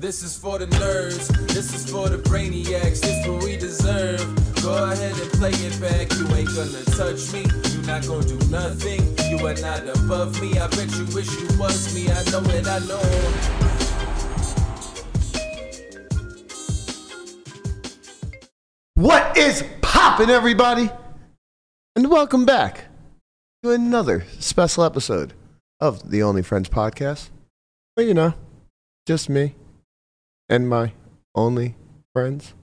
This is for the nerds, this is for the brainiacs, this what we deserve. Go ahead and play it back, you ain't gonna touch me, you not gonna do nothing, you are not above me. I bet you wish you was me, I know it, I know. What is poppin', everybody? And welcome back to another special episode of the Only Friends podcast. Well, you know, just me and my only friends,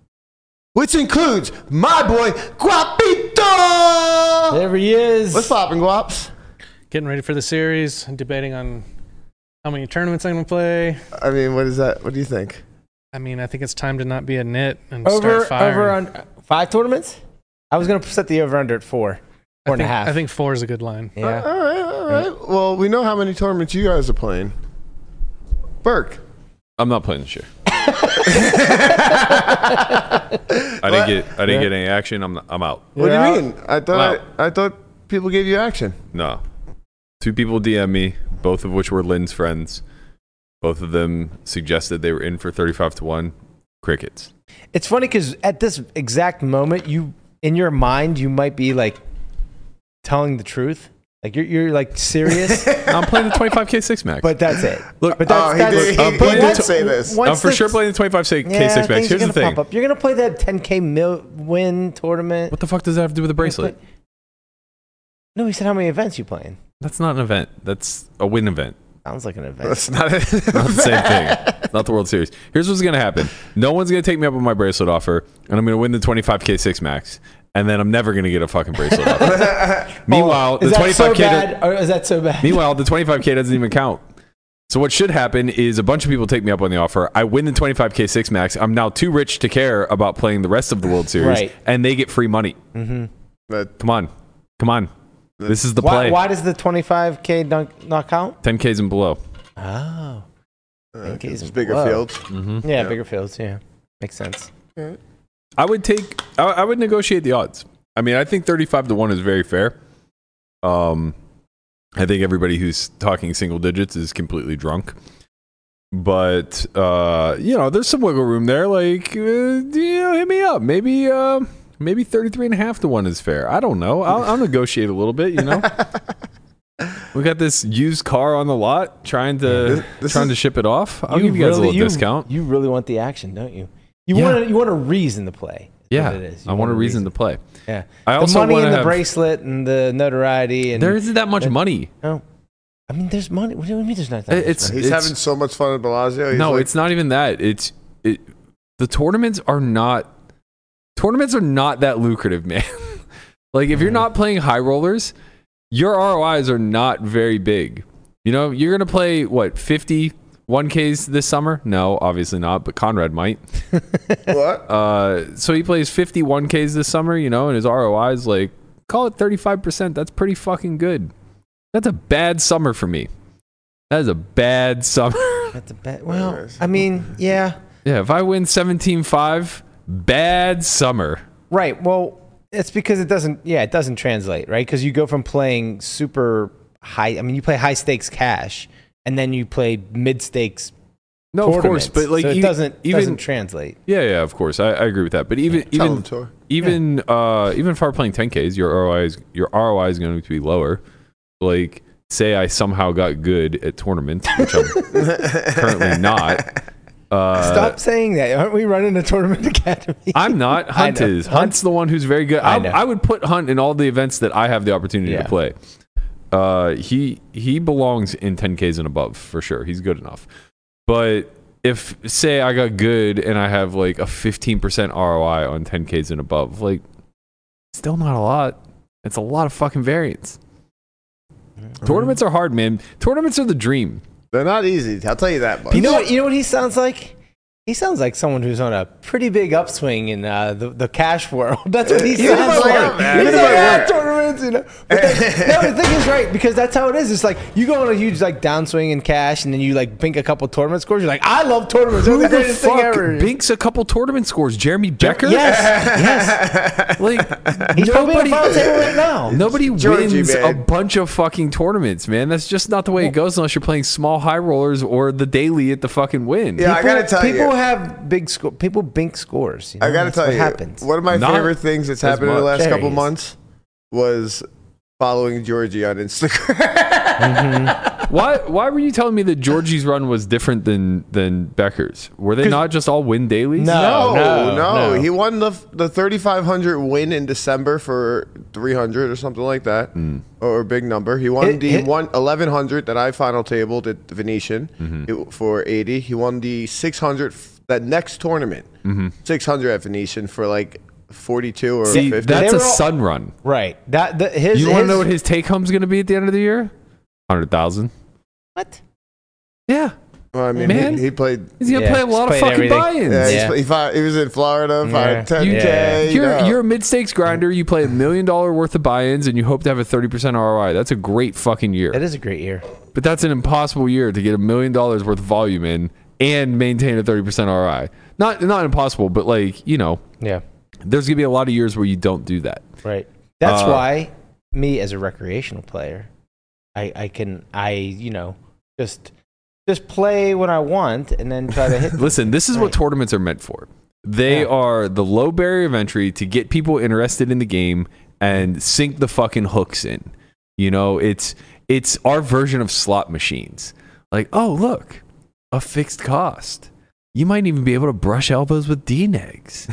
which includes my boy Guapito. There he is. What's poppin', Guaps? getting ready for the series, and debating on how many tournaments I'm going to play. I mean, what is that? What do you think? I mean, I think it's time to not be a nit and over start firing. over on five tournaments? I was gonna set the over under at four, I four and a think, half. I think four is a good line. Yeah. All right, all right. Well, we know how many tournaments you guys are playing. Burke. I'm not playing this year. I didn't get I didn't get any action. I'm I'm out. What Yeah. do you mean? I thought Wow. I, I thought people gave you action. No. Two people DM me, both of which were Lynn's friends. Both of them suggested they were in for 35 to 1. Crickets. It's funny because at this exact moment, you in your mind you might be like telling the truth, like you're you're like serious, I'm playing the 25k 6 max. but that's it. Look, but that's, oh, he that's did, he, I'm he playing did the- say this. once I'm for the- sure playing the 25k Yeah, 6 max. things are Here's the gonna thing. pop up. You're gonna play that 10k mil Wynn tournament. What the fuck does that have to do with the bracelet? No, he said how many events you playing. That's not an event. That's a Wynn event. Sounds like an event. That's not it. Not the same thing. It's not the World Series. Here's what's gonna happen. No one's gonna take me up on my bracelet offer, and I'm gonna win the 25k 6 max, and then I'm never gonna get a fucking bracelet offer. Meanwhile, is the that 25k. do- bad? Or is that so bad? Meanwhile, the 25k doesn't even count. So what should happen is a bunch of people take me up on the offer. I win the 25k 6 max. I'm now too rich to care about playing the rest of the World Series, Right. and they get free money. But Come on, come on. This is the why, play. why does the 25k dunk not count? 10ks and below. Oh, uh, Okay, it's it's bigger low. fields. hmm yeah, Yeah. bigger fields. Yeah, makes sense. I would take. I, I would negotiate the odds. I mean, I think 35 to one is very fair. Um, I think everybody who's talking single digits is completely drunk. But uh, you know, there's some wiggle room there. Like, uh, you know, hit me up. Maybe, uh, maybe 33 and a half to one is fair. I don't know. I'll, I'll negotiate a little bit. You know, we got this used car on the lot, trying to This- this trying is- to ship it off. I'll give you guys a little you, discount. You really want the action, don't you? You Yeah. want you want a reason to play. yeah, it is. You I want a reason, to play. Yeah, I the also money wanna and the have- bracelet and the notoriety and There isn't that much money. no. I mean, there's money. What do you mean? There's not that. much It's money? He's it's, having so much fun at Bellagio. He's no, like, it's not even that. It's it. The tournaments are not. Tournaments are not that lucrative, man. like if you're not playing high rollers, your ROIs are not very big. You know, you're gonna play what 50 1Ks this summer? No, obviously not. But Conrad might. what? Uh, so he plays 50 1Ks this summer. You know, and his ROI is like call it 35 percent. That's pretty fucking good. That's a bad summer for me. That is a bad summer. That's a bad. Well, I mean, yeah, Yeah, if I win 17-5, bad summer. right. Well, it's because it doesn't. Yeah, it doesn't translate, right? Because you go from playing super high. I mean, you play high stakes cash, and then you play mid stakes. No, of course, but like so it e- doesn't even doesn't translate. yeah, yeah, of course, I, I agree with that. But even Tell even him to. even uh even if I were playing 10ks, your ROI is your ROI is going to be lower. Like say I somehow got good at tournaments, which I'm currently not. Uh, Stop saying that. Aren't we running a tournament academy? I'm not. I Hunt is. Hunt's the one who's very good. I I. I would put Hunt in all the events that I have the opportunity Yeah. to play. Uh, he he belongs in 10ks and above for sure. He's good enough. But if say I got good and I have like a 15% ROI on 10ks and above, like still not a lot. It's a lot of fucking variance. Tournaments are hard, man. Tournaments are the dream. They're not easy. I'll tell you that much. You know what? You know what he sounds like? He sounds like someone who's on a pretty big upswing in uh, the the cash world. That's what he sounds if like. work, man. He's Even if like, I "Ah, work." tournaments tournaments, you know. But then, no, the thing is right because that's how it is. It's like you go on a huge like downswing in cash, and then you like bink a couple tournament scores. You're like, I love tournaments. Who the the greatest thing fuck ever. binks a couple tournament scores? Jeremy Becker? Yes, yes. Like He's probably in nobody, the final table right now. nobody Georgie, wins a bunch of fucking tournaments, man. That's just not the way it goes unless you're playing small high rollers or the daily at the fucking Wynn. Yeah, I gotta tell people you. have big score. People bink scores. You know? I gotta That's tell what you, happens. one of my Not favorite things that's happened in the much. last couple There he is. months was following Georgie on Instagram. Why why were you telling me that Georgie's run was different than than Becker's? Were they not just all Wynn dailies? No. no, no, no. He won the the 3500 Wynn in December for 300 or something like that, Hmm. or a big number. He won Hit- the hit- one 1100 that I final tabled at the Venetian Mm-hmm. for 80. He won the 600 that next tournament, 600 at Venetian for like 42 or. See, 50. that's a all- sun run. right. That the, his. You want to know what his take home's going to be at the end of the year? Hundred thousand. what? Yeah, Well, I mean, Man. he, he played. he's going to Yeah, play a lot of fucking everything. buy-ins. Yeah, Yeah. He's, he, fi- he was in Florida, fired Yeah. 10k. Yeah. you You're, know. you're a mid stakes grinder. You play a million dollar worth of buy-ins, and you hope to have a thirty percent ROI. That's a great fucking year. That is a great year. But that's an impossible year to get a million dollars worth of volume in and maintain a thirty percent ROI. Not not impossible, but like you know, Yeah. There's gonna be a lot of years where you don't do that. Right. That's Uh, why me as a recreational player, I I can I you know just just play when I want and then try to hit. Listen, this is what tournaments are meant for. They Yeah. are the low barrier of entry to get people interested in the game and sink the fucking hooks in. You know, it's it's our version of slot machines. Like, oh look, a fixed cost. You might even be able to brush elbows with D-Negs.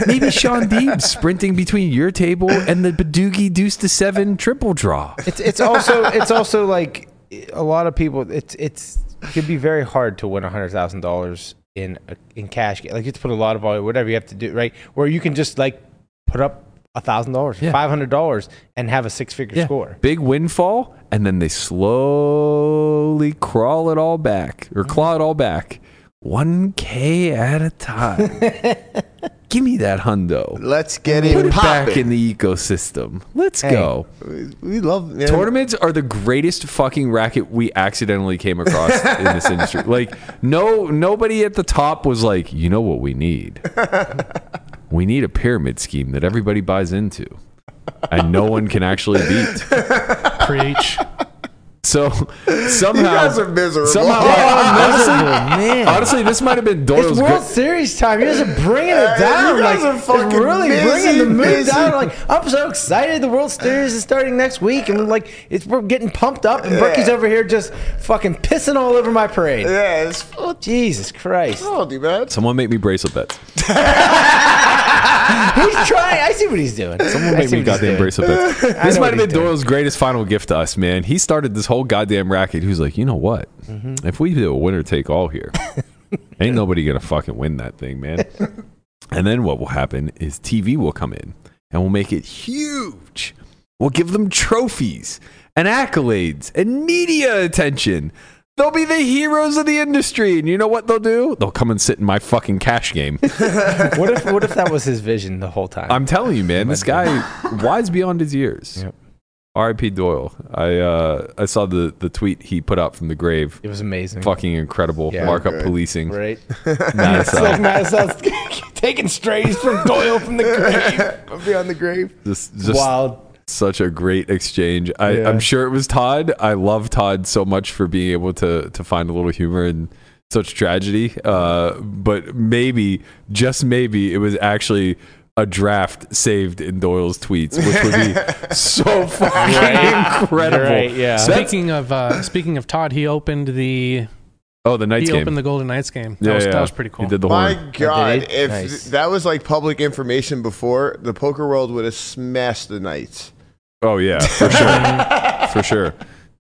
Maybe Shaun Deeb sprinting between your table and the Badugi Deuce to Seven triple draw. It's it's also it's also like a lot of people. It's it's it can be very hard to win a hundred thousand dollars in a, in cash. Like you have to put a lot of volume, whatever you have to do, right? Where you can just like put up a thousand dollars, five hundred dollars, and have a six figure Yeah. score. Big windfall, and then they slowly crawl it all back or mm-hmm. claw it all back. 1K at a time. Give me that hundo. Let's get Put it it back in the ecosystem. Let's Hey. go. We- we love man. Tournaments are the greatest fucking racket we accidentally came across in this industry. Like no nobody at the top was like, "You know what we need? We need a pyramid scheme that everybody buys into." And no one can actually beat. Preach. So somehow, You guys are miserable. Somehow, Oh, honestly, man. honestly, this might have been Doyle's. It's World gr- Series time. You guys are bringing it down. you guys like, are fucking really busy, bringing the mood busy. down. Like, I'm so excited. The World Series is starting next week, and like, it's we're getting pumped up. And Berkey's over here just fucking pissing all over my parade. Yeah, it's Oh, Jesus Christ! oh, man. Someone make me bracelet bets. He's trying. I see what he's doing. Someone I make me what goddamn doing. bracelet bets. This might have been doing. Doyle's greatest final gift to us, man. He started this whole goddamn racket. He was like, you know what? Mm-hmm. If we do a winner take all here, ain't nobody gonna fucking win that thing, man. and then what will happen is TV will come in and we'll make it huge. We'll give them trophies and accolades and media attention. They'll be the heroes of the industry. And you know what they'll do? They'll come and sit in my fucking cash game. What if what if that was his vision the whole time? I'm telling you, man, this guy wise beyond his years. Yep. R.I.P. Doyle. I uh, I saw the the tweet he put out from the grave. it was amazing. Fucking incredible. Yeah. Markup Good. policing. Right? Mad as It's like Madison's taking strays from Doyle from the grave. Beyond the grave. Just, just Wild. Such a great exchange. I, Yeah. I'm sure it was Todd. I love Todd so much for being able to to find a little humor in such tragedy. Uh, but maybe, just maybe, it was actually a draft saved in Doyle's tweets, which would be so fucking Right. incredible. Right, yeah. That's- Speaking of uh, speaking of Todd, he opened the oh, the Knights he game. opened the Golden Knights game. That yeah, was yeah. that was pretty cool. He did the My horn. God, did if Nice. that was like public information before, the poker world would have smashed the Knights. Oh yeah, for sure, for sure.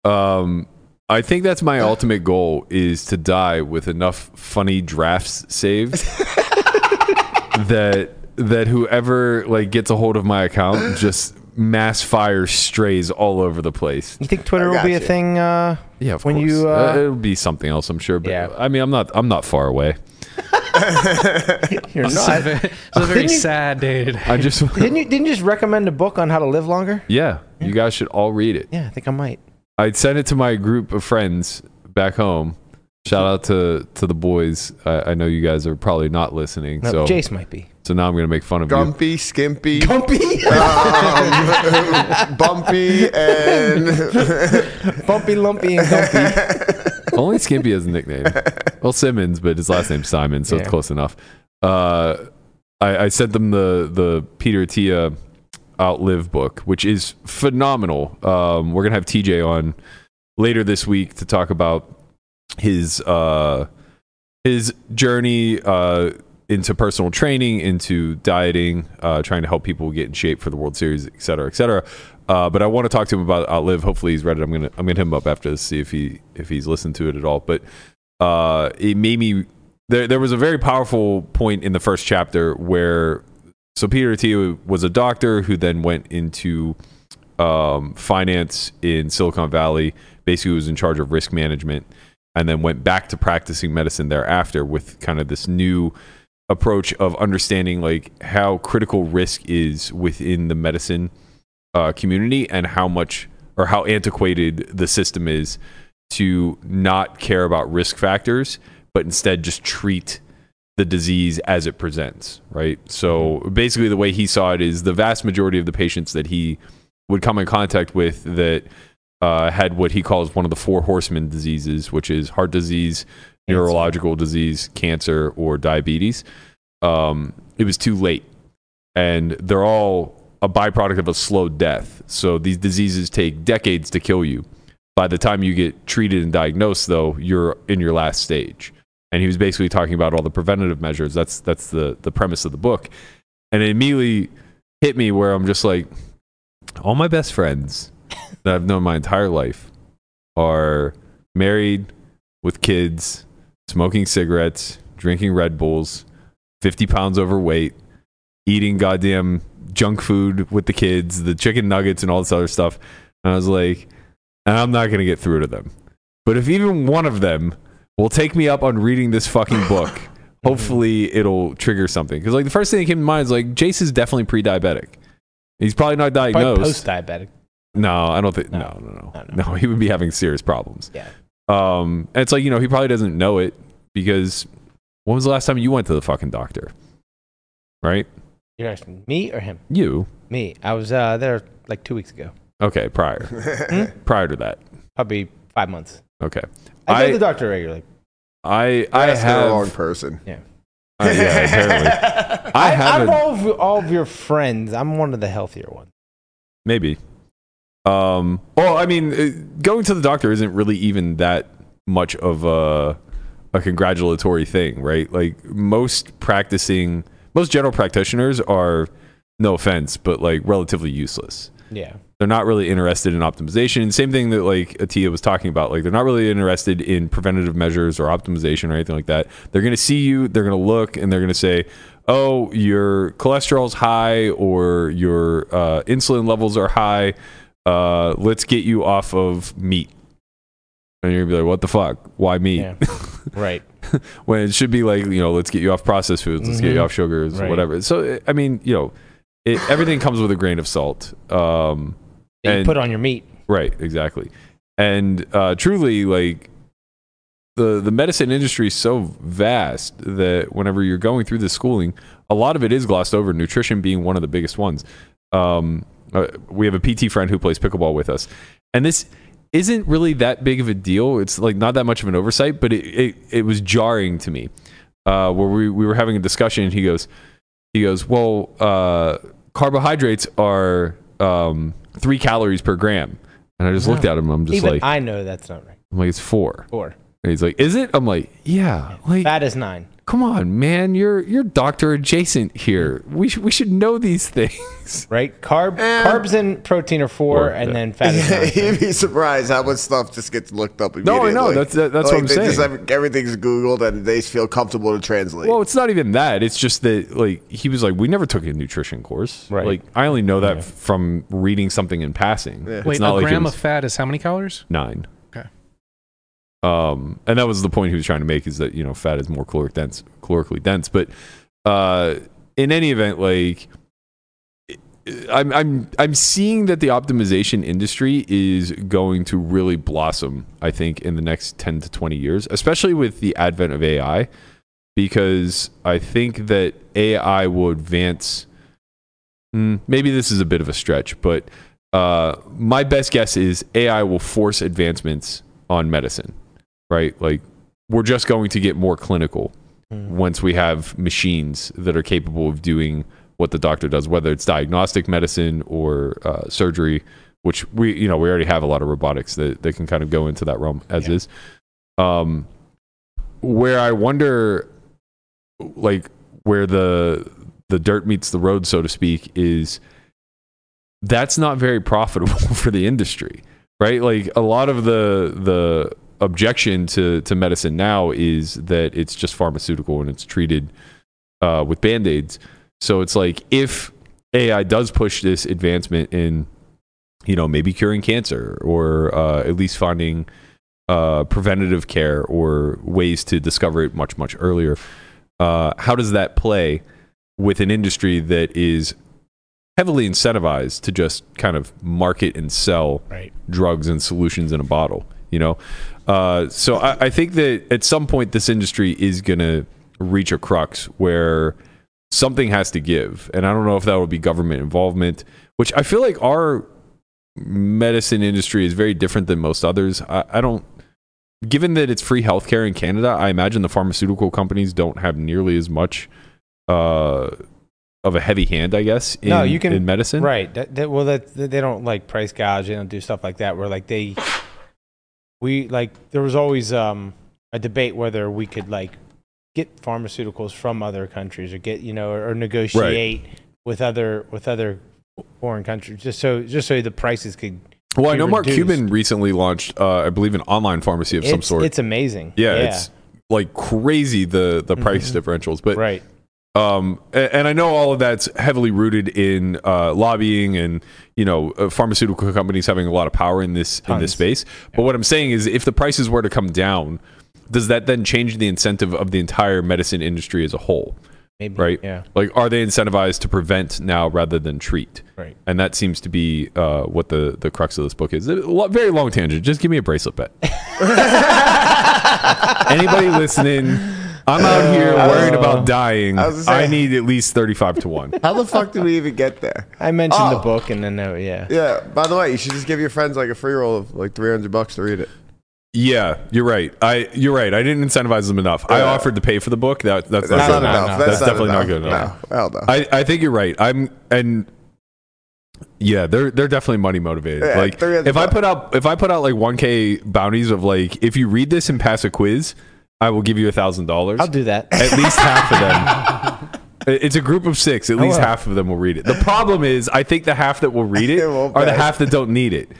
Um, I think that's my ultimate goal is to die with enough funny drafts saved that that whoever like gets a hold of my account just mass fire strays all over the place. You think Twitter I will be a thing? Uh, Yeah, of When course. you, uh, it'll be something else, I'm sure. But Yeah. I mean, I'm not I'm not far away. You're It's a not. ve- it's a very Didn't you- sad day today. I just Didn't you? Didn't you just recommend a book on how to live longer? yeah, you guys should all read it. Yeah, I think I might. I sent it to my group of friends back home. Shout out to to the boys. I, I know you guys are probably not listening, No, so Jace might be. so now I'm gonna make fun of you. Gumpy, skimpy, Bumpy, um, bumpy, and bumpy, lumpy, and gumpy. Only Skimpy has a nickname. Well, Simmons, but his last name's Simon, so Yeah. it's close enough. Uh, I, I sent them the the Peter Attia Outlive book, which is phenomenal. Um, we're gonna have TJ on later this week to talk about his uh, his journey uh, into personal training, into dieting, uh, trying to help people get in shape for the World Series, et cetera, et cetera. Uh, but I want to talk to him about Outlive. Hopefully, he's read it. I'm gonna I'm gonna hit him up after this, see if he if he's listened to it at all. But uh, it made me. There there was a very powerful point in the first chapter where so Peter Attia was a doctor who then went into um, finance in Silicon Valley. Basically, was in charge of risk management, and then went back to practicing medicine thereafter with kind of this new approach of understanding like how critical risk is within the medicine uh, community and how much or how antiquated the system is to not care about risk factors, but instead just treat the disease as it presents, right? So basically, the way he saw it is the vast majority of the patients that he would come in contact with that uh, had what he calls one of the four horsemen diseases, which is heart disease, neurological disease, cancer, or diabetes. Um, it was too late, and they're all a byproduct of a slow death. So these diseases take decades to kill you. By the time you get treated and diagnosed, though, you're in your last stage. And he was basically talking about all the preventative measures. That's that's the the premise of the book, and it immediately hit me where I'm just like, all my best friends that I've known my entire life are married with kids, smoking cigarettes, drinking Red Bulls, 50 pounds overweight, eating goddamn junk food with the kids, the chicken nuggets, and all this other stuff. And I was like, and I'm not going to get through to them. But if even one of them will take me up on reading this fucking book, hopefully it'll trigger something. Because, like, the first thing that came to mind is like, Jace is definitely pre diabetic. He's probably not Probably diagnosed. post-diabetic. No, I don't think. No, No. no, no, No, no. no. he would be having serious problems. Yeah. Um, and it's like you know he probably doesn't know it because when was the last time you went to the fucking doctor? Right? You're asking me or him? You. Me. I was uh, there like two weeks ago. Okay. Prior. prior to that. Probably five months. Okay. I, go to the doctor regularly. I I That's the have. wrong person. uh, yeah, apparently. I I, have out of a- all of, all of your friends, I'm one of the healthier ones. Maybe. Um. Well, I mean, uh, going to the doctor isn't really even that much of a a congratulatory thing, right? Like most practicing, most general practitioners are, no offense, but like relatively useless. Yeah. They're not really interested in optimization. Same thing that like Attia was talking about. Like they're not really interested in preventative measures or optimization or anything like that. They're going to see you, they're going to look, and they're going to say, "Oh, your cholesterol's high or your uh, insulin levels are high. Uh, let's get you off of meat." And you're gonna be like, "What the fuck? Why meat?" Yeah. right. when it should be like you know let's get you off processed foods let's get you Mhm. off sugars Right. whatever so i mean you know it, everything comes with a grain of salt um That you put on your meat. right exactly and uh truly like the the medicine industry is so vast that whenever you're going through the schooling a lot of it is glossed over nutrition being one of the biggest ones um uh, we have a pt friend who plays pickleball with us and this isn't really that big of a deal it's like not that much of an oversight but it it, it was jarring to me uh where we, we were having a discussion and he goes he goes well uh carbohydrates are um three calories per gram and i just No. looked at him i'm just Even like I know that's not right. I'm like, it's four. Four. And he's like, is it? I'm like, yeah. Like, Fat is nine. Come on, man. You're you're doctor adjacent here. We should we should know these things. Right? Carb, Eh. carbs and protein are four, Four, and yeah. then fat is nine. You'd be surprised how much stuff just gets looked up No, immediately. I know. That's that, that's what I'm they just saying. everything's Googled and they feel comfortable to translate. Well, it's not even that. It's just that like he was like, we never took a nutrition course. Right. Like I only know that from reading something in passing. Yeah. It's Wait, not a like gram was of fat is how many calories? nine. Um, and that was the point he was trying to make is that you know fat is more caloric dense, calorically dense. But uh, in any event, like I'm I'm I'm seeing that the optimization industry is going to really blossom. I think in the next ten to twenty years, especially with the advent of AI, because I think that AI will advance. mm, maybe this is a bit of a stretch, but uh, my best guess is AI will force advancements on medicine. Right, like we're just going to get more clinical once we have machines that are capable of doing what the doctor does, whether it's diagnostic medicine or uh, surgery, which we you know we already have a lot of robotics that, that can kind of go into that realm as is. Um, where I wonder, like where the the dirt meets the road, so to speak, is that's not very profitable for the industry, right? Like a lot of the the objection to to medicine now is that it's just pharmaceutical and it's treated uh, with band aids. So it's like if AI does push this advancement in, you know, maybe curing cancer or uh, at least finding uh, preventative care or ways to discover it much much earlier. Uh, how does that play with an industry that is heavily incentivized to just kind of market and sell Right. drugs and solutions in a bottle? You know, uh, so I, I think that at some point this industry is going to reach a crux where something has to give, and I don't know if that will be government involvement, which I feel like our medicine industry is very different than most others. I, I don't. Given that it's free healthcare in Canada, I imagine the pharmaceutical companies don't have nearly as much uh, of a heavy hand, I guess, in, No, you can- in medicine. Right. That, that, well, that they don't like price gouge. They don't do stuff like that. Where like they, we like there was always um, a debate whether we could like get pharmaceuticals from other countries or get you know or, negotiate with other with other foreign countries just so just so the prices could. Well, I know Mark reduced. Cuban recently launched, uh, I believe, an online pharmacy of some sort. it's amazing. yeah, it's like crazy the the price differentials, but right. Um and i know all of that's heavily rooted in uh lobbying and you know uh, pharmaceutical companies having a lot of power in this in this Tons. space but what i'm saying is if the prices were to come down does that then change the incentive of the entire medicine industry as a whole Maybe. right Yeah. like are they incentivized to prevent now rather than treat Right. and that seems to be uh, what the, the crux of this book is. Lo- very long tangent. Just give me a bracelet bet. Anybody listening? I'm out here worried about dying. I was gonna I say- need at least 35 to 1. How the fuck did we even get there? I mentioned the Oh. book and then uh, yeah. Yeah. By the way, you should just give your friends like a free roll of like three hundred bucks to read it. Yeah, you're right. I you're right. I didn't incentivize them enough. I Yeah. offered to pay for the book. That that's, That's not, not good no, enough. no. That's, That's not definitely not good enough. No, hell no. I, I think you're right. I'm and yeah, they're they're definitely money motivated. Yeah, like 300 if I bucks. put out if I put out like 1k bounties of like if you read this and pass a quiz, I will give you a thousand dollars. I'll do that. At least half of them. It's a group of six. At oh, least will. half of them will read it. The problem is, I think the half that will read it It won't are the pay. half that don't need it.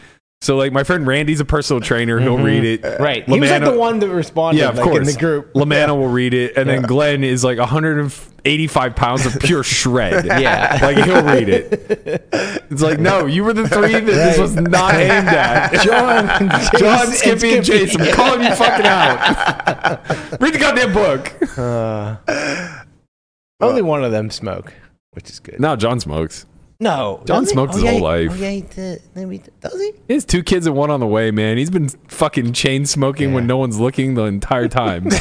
So, like my friend Randy's a personal trainer. He'll read it. Right. He was like the one that responded Yeah, of like, course. in the group. Lamanna will read it, and then Glenn is like 185 pounds of pure shred. Yeah. like he'll read it. It's like, no, you were the three that this was not aimed at. John, John, Jason, Skippy, and Skippy. Jason, I'm calling you fucking out. read the goddamn book. Uh, only one of them smoke, which is good. No, John smokes. No, John does he? smoked his yeah, whole life. Oh, yeah, he did. Maybe does he? He has two kids and one on the way, man. He's been fucking chain smoking when no one's looking the entire time. Uh,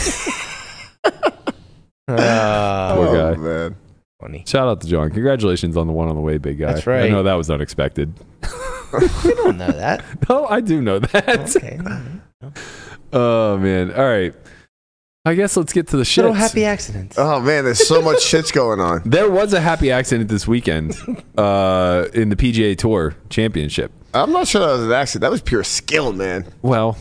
Poor oh, guy. man. funny. Shout out to John. Congratulations on the one on the way, big guy. That's right. I know that was unexpected. You don't know that. No, I do know that. Okay. Oh man. All right. I guess let's get to the Little shits. happy accidents. Oh man, there's so much shit's going on. There was a happy accident this weekend uh, in the PGA Tour Championship. I'm not sure that was an accident. That was pure skill, man. Well,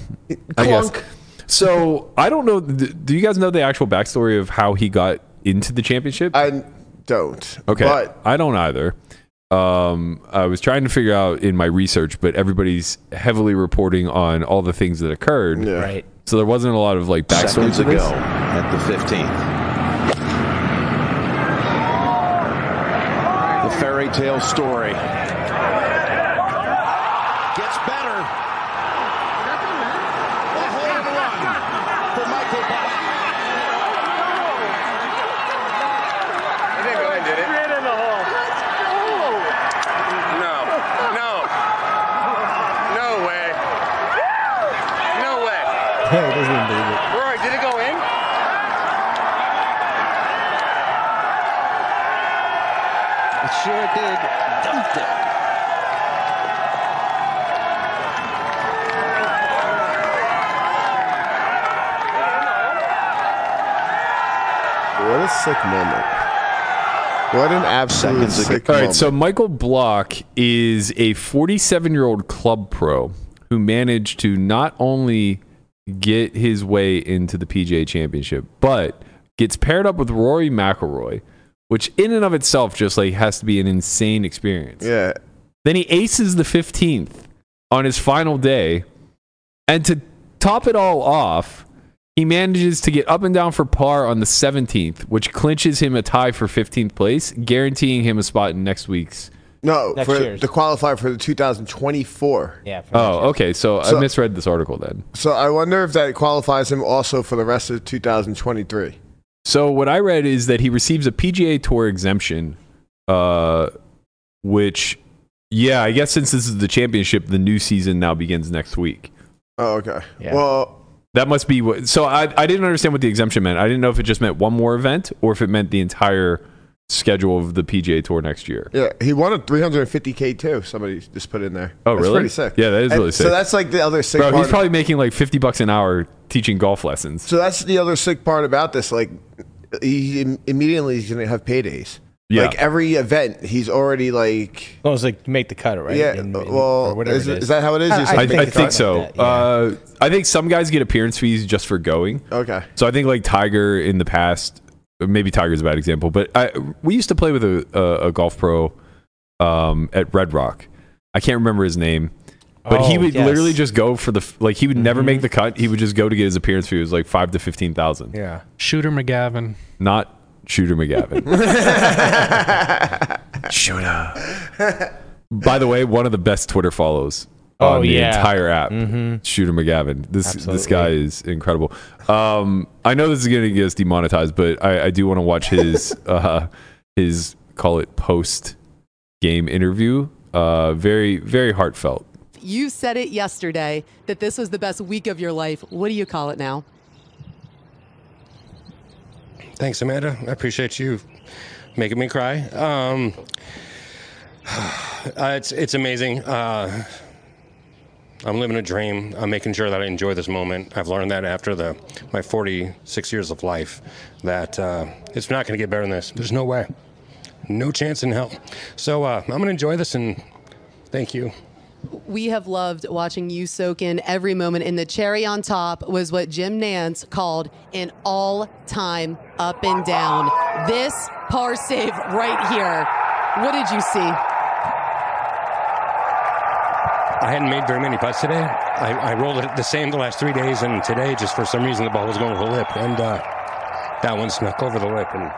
I guess. Clunk. So I don't know. Do you guys know the actual backstory of how he got into the championship? I don't. Okay, But I don't either. Um, I was trying to figure out in my research, but everybody's heavily reporting on all the things that occurred. yeah. Right. So there wasn't a lot of like backstory Seconds to this. ago at the 15th. The fairy tale story gets better. The hole in one. It sure did. Dumped it. What a sick moment. What an absolute sick All right, moment. so Michael Block is a 47 year old club pro who managed to not only get his way into the PGA Championship, but gets paired up with Rory McIlroy, which in and of itself just like has to be an insane experience. yeah, Then he aces the 15th on his final day. And to top it all off, he manages to get up and down for par on the 17th, which clinches him a tie for 15th place, guaranteeing him a spot in next week's. no, Next for year's. the qualifier for the 2024. Yeah. for Oh, okay. So, So- I misread this article then. So I wonder if that qualifies him also for the rest of 2023. So what I read is that he receives a PGA Tour exemption, uh, which, yeah, I guess since this is the championship, the new season now begins next week. Oh, okay. Yeah. Well, That must be what. So I, I didn't understand what the exemption meant. I didn't know if it just meant one more event or if it meant the entire schedule of the PGA Tour next year. yeah, he won a 350k too. Somebody just put it in there. Oh, That's really? Pretty sick. Yeah, that is And really sick. So that's like the other sick Bro, part. he's probably making like 50 bucks an hour teaching golf lessons. so that's the other sick part about this. Like, he immediately is going to have paydays. Yeah. Like every event, he's already like. Well, it's like make the cut, right? Yeah, In- in- well, or whatever is, it it- is. is that how it is? I- I I, make think so. like that, yeah. uh, I think some guys get appearance fees just for going. Okay. So I think like Tiger in the past, maybe Tiger's a bad example, but I, we used to play with a, a, a golf pro um, at Red Rock. I can't remember his name, but he Oh, would yes. literally just go for the like he would never Mhm. make the cut. He would just go to get his appearance fee. It was like five to fifteen thousand. Yeah. Shooter McGavin. Not Shooter McGavin. Shooter. By the way, one of the best Twitter follows on Oh, the yeah. entire app. Mhm. Shooter McGavin. This this guy is incredible. Um, I know this is going to get us demonetized, but I, I do want to watch his uh, his call it post game interview. Uh, very very heartfelt. You said it yesterday that this was the best week of your life. What do you call it now? Thanks, Amanda. I appreciate you making me cry. Um, uh, it's it's amazing. Uh, I'm living a dream. I'm making sure that I enjoy this moment. I've learned that after the my 46 years of life, that uh, it's not going to get better than this. There's no way, no chance in hell. So uh, I'm going to enjoy this and thank you. We have loved watching you soak in every moment, and the cherry on top was what Jim Nantz called an all time up and down. This par save right here. What did you see? I hadn't made very many putts today. I, I rolled it the same the last three days, and today, just for some reason, the ball was going over the lip, and uh, that one snuck over the lip, and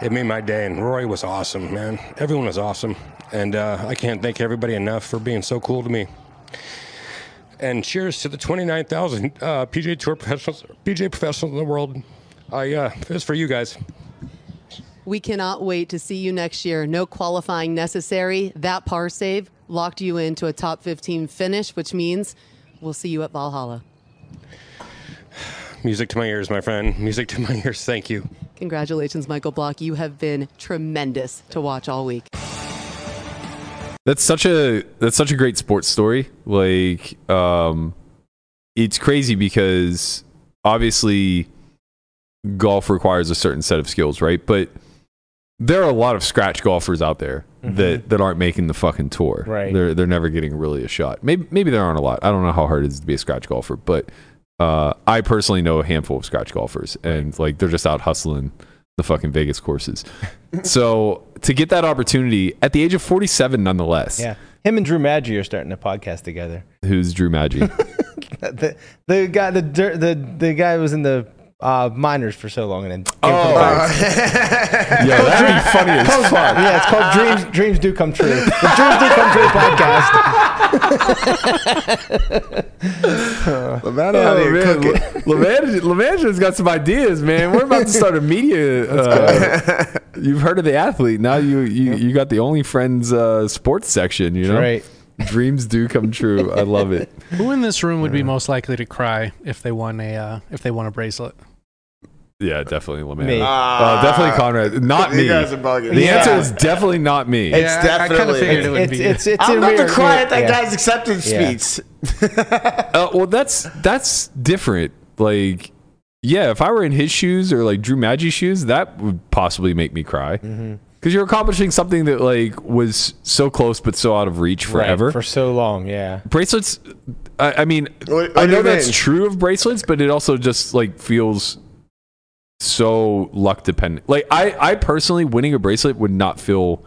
it made my day. And Rory was awesome, man. Everyone was awesome, and uh, I can't thank everybody enough for being so cool to me. And cheers to the 29,000 uh, PGA Tour professionals, PGA professionals in the world. I uh, it's for you guys. We cannot wait to see you next year. No qualifying necessary. That par save locked you into a top 15 finish, which means we'll see you at Valhalla. Music to my ears, my friend. Music to my ears. Thank you. Congratulations, Michael Block. You have been tremendous to watch all week. That's such a that's such a great sports story. Like, um, it's crazy because obviously golf requires a certain set of skills, right? But there are a lot of scratch golfers out there that, that aren't making the fucking tour. Right. They're they're never getting really a shot. Maybe maybe there aren't a lot. I don't know how hard it is to be a scratch golfer, but uh, I personally know a handful of scratch golfers, and like they're just out hustling the fucking Vegas courses. so to get that opportunity at the age of 47, nonetheless, Yeah. Him and Drew Maggi are starting a podcast together. who's Drew Maggi? the the guy the dir- the the guy who was in the uh, minors for so long and then Oh. to the Pirates. Yo, that'd be funny as fuck. yeah, it's called Dreams Dreams Do Come True. The Dreams Do Come True podcast. LeVan out Oh, here man. cooking. Levan- Levandra's got some ideas, man. We're about to start a media. Uh, you've heard of the athlete. Now you you, you got the Only Friends uh, sports section. You know, right. Dreams do come true. I love it. Who in this room would be most likely to cry if they won a uh, if they won a bracelet? Yeah, definitely LeMay. Me. Uh, definitely Conrad. Not You me. guys are bugging. The Yeah. answer is definitely not me. It's Yeah, I- I kinda definitely. figured it would It's be. it's it's I'm a about to mirror- cry at that yeah. guy's acceptance Yeah. speech. Uh, well, that's that's different. Like, yeah, if I were in his shoes or like Drew Maggi's shoes, that would possibly make me cry. Because Mm-hmm. you're accomplishing something that like was so close but so out of reach Right, forever. for so long. Yeah. bracelets. I, I mean, What- what I do know you that's mean? true of bracelets, but it also just like feels so luck dependent. Like I, I personally winning a bracelet would not feel.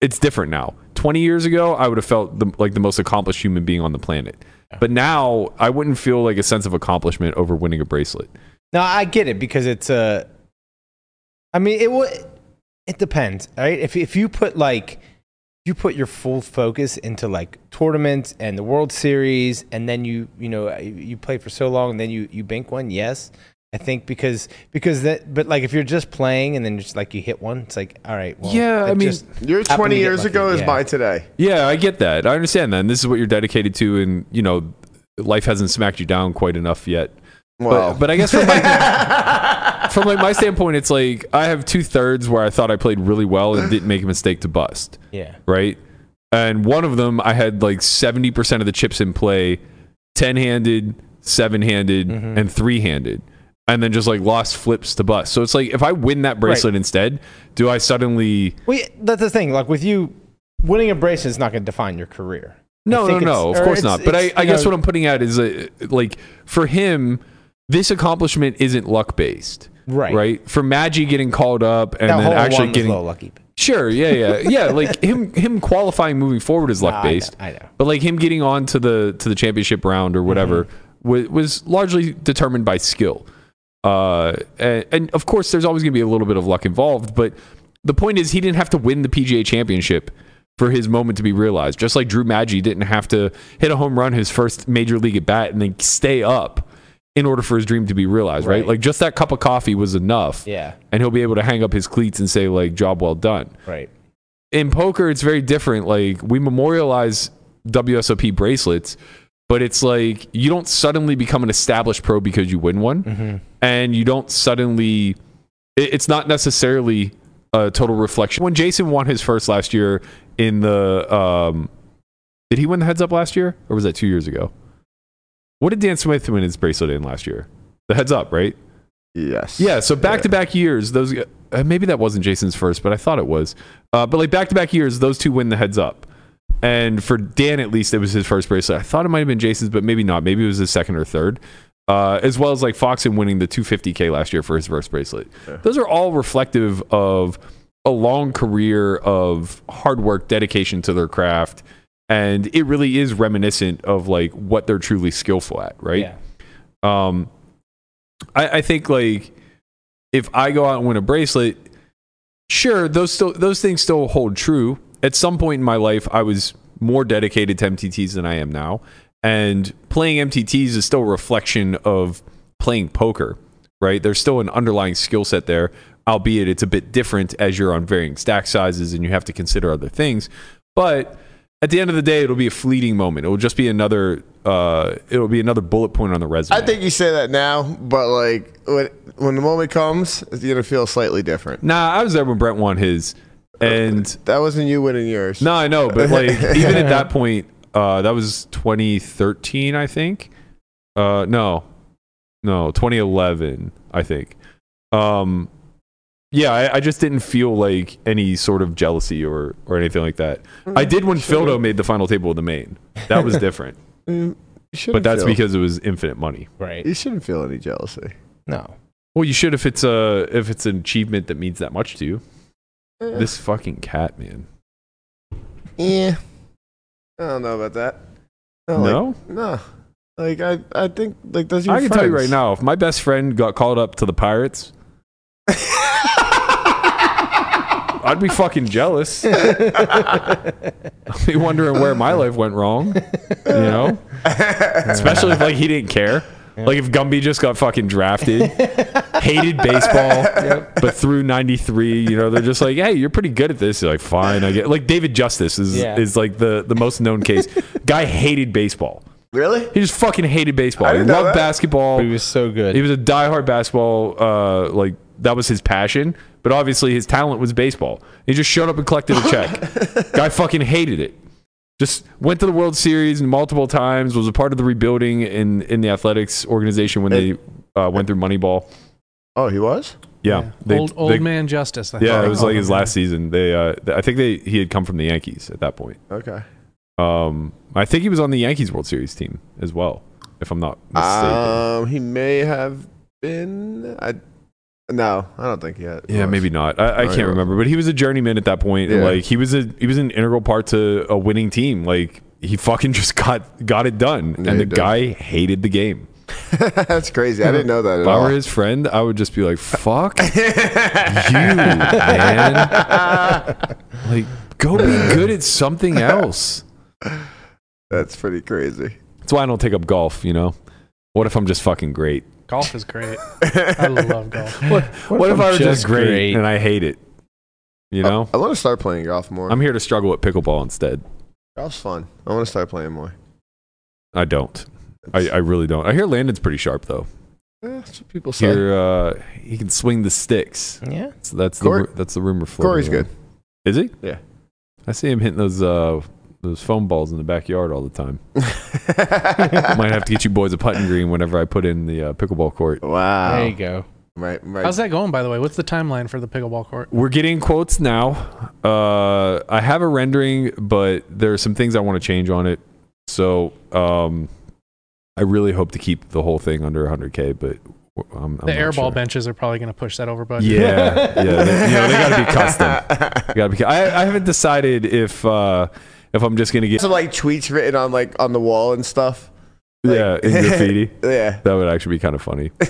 It's different now. Twenty years ago, I would have felt the, like the most accomplished human being on the planet. But now, I wouldn't feel like a sense of accomplishment over winning a bracelet. No, I get it because it's a. I mean, it would. It depends, right? If if you put like, you put your full focus into like tournaments and the World Series, and then you you know you, you play for so long, and then you you bank one. Yes, I think because because that. But like if you're just playing and then just like you hit one, it's like all right. Well, Yeah, I mean, Your 20 years ago is Yeah. my today. Yeah, I get that. I understand that. And this is what you're dedicated to, and you know, life hasn't smacked you down quite enough yet. Well, But, but I guess from my, from like my standpoint, it's like I have two thirds where I thought I played really well and didn't make a mistake to bust, Yeah. right? And one of them, I had like seventy percent of the chips in play, ten handed, seven handed, Mhm. and three handed, and then just like lost flips to bust. So it's like if I win that bracelet instead, do I suddenly? Well, that's the thing. Like with you, winning a bracelet is not going to define your career. No, no, no. Of course not. But I, I guess know, what I'm putting out is uh like for him, this accomplishment isn't luck based. Right. Right. For Maggi getting called up and that then actually getting a lucky. sure, yeah, yeah, yeah. Like him, him qualifying moving forward is luck based. I know. I know. But like him getting on to the to the championship round or whatever Mm-hmm. was, was largely determined by skill. Uh, and, and of course, there's always going to be a little bit of luck involved. But the point is, he didn't have to win the PGA Championship for his moment to be realized. Just like Drew Maggi didn't have to hit a home run his first major league at bat and then stay up in order for his dream to be realized. Right? Right. Like just that cup of coffee was enough. Yeah. And he'll be able to hang up his cleats and say like, "Job well done." Right. in poker it's very different like we memorialize WSOP bracelets but it's like you don't suddenly become an established pro because you win one Mm-hmm. and you don't suddenly it- it's not necessarily a total reflection when Jason won his first last year in the um did he win the heads up last year or was that 2 years ago what did Dan Smith win his bracelet in last year the heads up right yes. yeah, so back to back years, those uh, maybe that wasn't Jason's first, but I thought it was. Uh, but like back to back years, those two win the heads up. And for Dan, at least, it was his first bracelet. I thought it might have been Jason's, but maybe not. Maybe it was his second or third. Uh, as well as like Foxen winning the 250k last year for his first bracelet. Those are all reflective of a long career of hard work, dedication to their craft, and it really is reminiscent of like what they're truly skillful at, right? Yeah. Um, I, I think like if I go out and win a bracelet, sure, those still those things still hold true. At some point in my life, I was more dedicated to MTTs than I am now, and playing MTTs is still a reflection of playing poker. Right? There's still an underlying skill set there, albeit it's a bit different as you're on varying stack sizes and you have to consider other things. But at the end of the day, it'll be a fleeting moment. It will just be another. Uh, it'll be another bullet point on the resume. I think you say that now, but like when when the moment comes, it's gonna feel slightly different. Nah, I was there when Brent won his, and That wasn't you winning yours. no, I know, but like even at that point, uh, that was 2013, I think. Uh, no, no, 2011, I think. Um, yeah, I, I just didn't feel like any sort of jealousy or or anything like that. I did when Fildo made the final table of the main. That was different, Mm, but that's feel, because it was infinite money. Right. you shouldn't feel any jealousy. No. Well, you should if it's a if it's an achievement that means that much to you. This fucking cat, man. yeah, I don't know about that. No, like- No. no. Like I, I think like those. Are I your can tell you right now, if my best friend got called up to the Pirates, I'd be fucking jealous. I'd be wondering where my life went wrong. You know, especially if like he didn't care. Like if Gumby just got fucking drafted, hated baseball, but threw '93, you know, they're just like, "Hey, you're pretty good at this." You're like, "Fine, I get." Like David Justice is Yeah. is like the the most known case. Guy hated baseball, Really? He just fucking hated baseball. I He loved that. basketball. He was so good. He was a diehard basketball. Uh, like that was his passion. But obviously, his talent was baseball. He just showed up and collected a check. Guy fucking hated it. Just went to the World Series multiple times. Was a part of the rebuilding in in the athletics organization when they uh, went through Moneyball. Oh, he was. Yeah, they- old old they- man justice. I Yeah, thought it was called like his him, yeah. last season. They, uh, th- I think they he had come from the Yankees at that point. Okay. Um, I think he was on the Yankees World Series team as well, if I'm not mistaken. Um, he may have been. I no, I don't think yet. Yeah, was. maybe not. I, I can't remember, but he was a journeyman at that point. Yeah. like he was a he was an integral part to a winning team. Like he fucking just got got it done, Yeah, and the guy hated the game. That's crazy. I didn't know that If I were his friend, I would just be like, "Fuck you, man! Like, go be good at something else." That's pretty crazy. That's why I don't take up golf. You know, what if I'm just fucking great? Golf is great. I love golf. What, what, if, I'm I were just just great, great? and I hate it? You know, I want to start playing golf more. I'm here to struggle at pickleball instead. Golf's fun. I want to start playing more. I don't. I, I really don't. I hear Landon's pretty sharp though. Eh, that's what people say. Here, uh, he can swing the sticks. yeah. So that's Corey- the that's the rumor. floating Corey's around. good. Is he? Yeah. I see him hitting those uh those foam balls in the backyard all the time. Might have to get you boys a putting green whenever I put in the uh, pickleball court. wow. There you go. Right, right. How's that going, by the way? What's the timeline for the pickleball court? We're getting quotes now. Uh, I have a rendering, but there are some things I want to change on it. So um, I really hope to keep the whole thing under 100k, but I'm, I'm The not airball sure. benches are probably going to push that over budget. Yeah, yeah. They, you know, they got to be custom. Gotta be. I, I haven't decided if uh, if I'm just gonna get Some like tweets written on like on the wall and stuff. yeah in graffiti. Yeah. That would actually be kind of funny.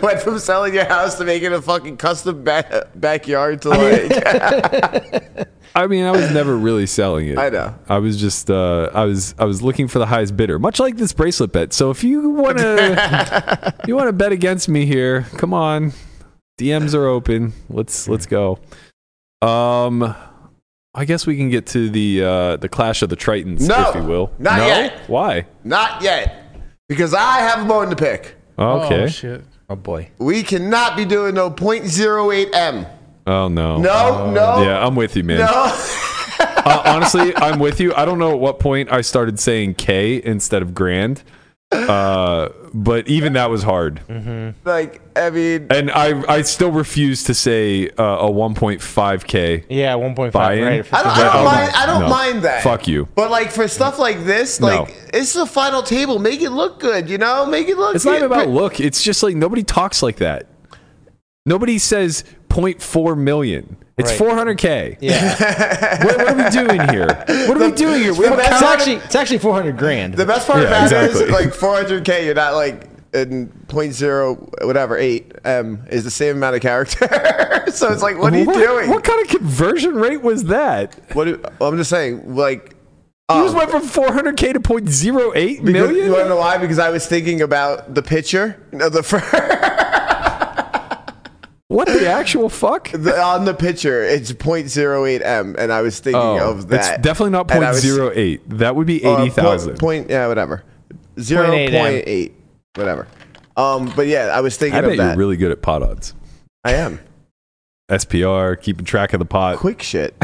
Went from selling your house to making a fucking custom ba- backyard to like. I mean, I was never really selling it. I know. I was just uh, I was I was looking for the highest bidder, much like this bracelet bet. So if you want to you want to bet against me here, come on. DMs are open. Let's let's go. Um I guess we can get to the uh the clash of the Tritons, No, if you will. not no? yet. Why? Not yet, because I have a bone to pick. Okay. Oh, shit. Oh boy. We cannot be doing no .08 m. Oh, no. No, no, Yeah, I'm with you, man. no. uh, honestly, I'm with you. I don't know at what point I started saying K instead of grand. Uh, but even that was hard. like I mean, And I I still refuse to say uh, a 1.5K. Yeah, 1.5. Buy-in? Right. I don't, I don't mind. I don't No. mind that. Fuck you. But like for stuff like this, No. like it's a final table. Make it look good, you know. Make it look. It's not even about look. It's just like nobody talks like that. Nobody says 0.4 million. It's Right. 400K. Yeah. What, what are we doing here? What are we doing here? We the don't best it's count- actually it's actually 400 grand. The best part Yeah, about it is exactly. like 400k. You're not like in .0 whatever eight m is the same amount of character. so it's like, what are you what, doing? What kind of conversion rate was that? What do, I'm just saying, like. You just um, went from 400K to 0.08 because, million? You want to know why? Because I was thinking about the picture, no, the, What the actual fuck? the on the picture. It's .08 m, and I was thinking Oh, of that. it's definitely not And I was- 0.08. That would be Uh, 80,000. point, point, yeah, whatever. Zero 0.8 point eight, whatever. Um, but yeah, I was thinking I bet of you're really good at pot odds. I am SPR, keeping track of the pot. quick shit.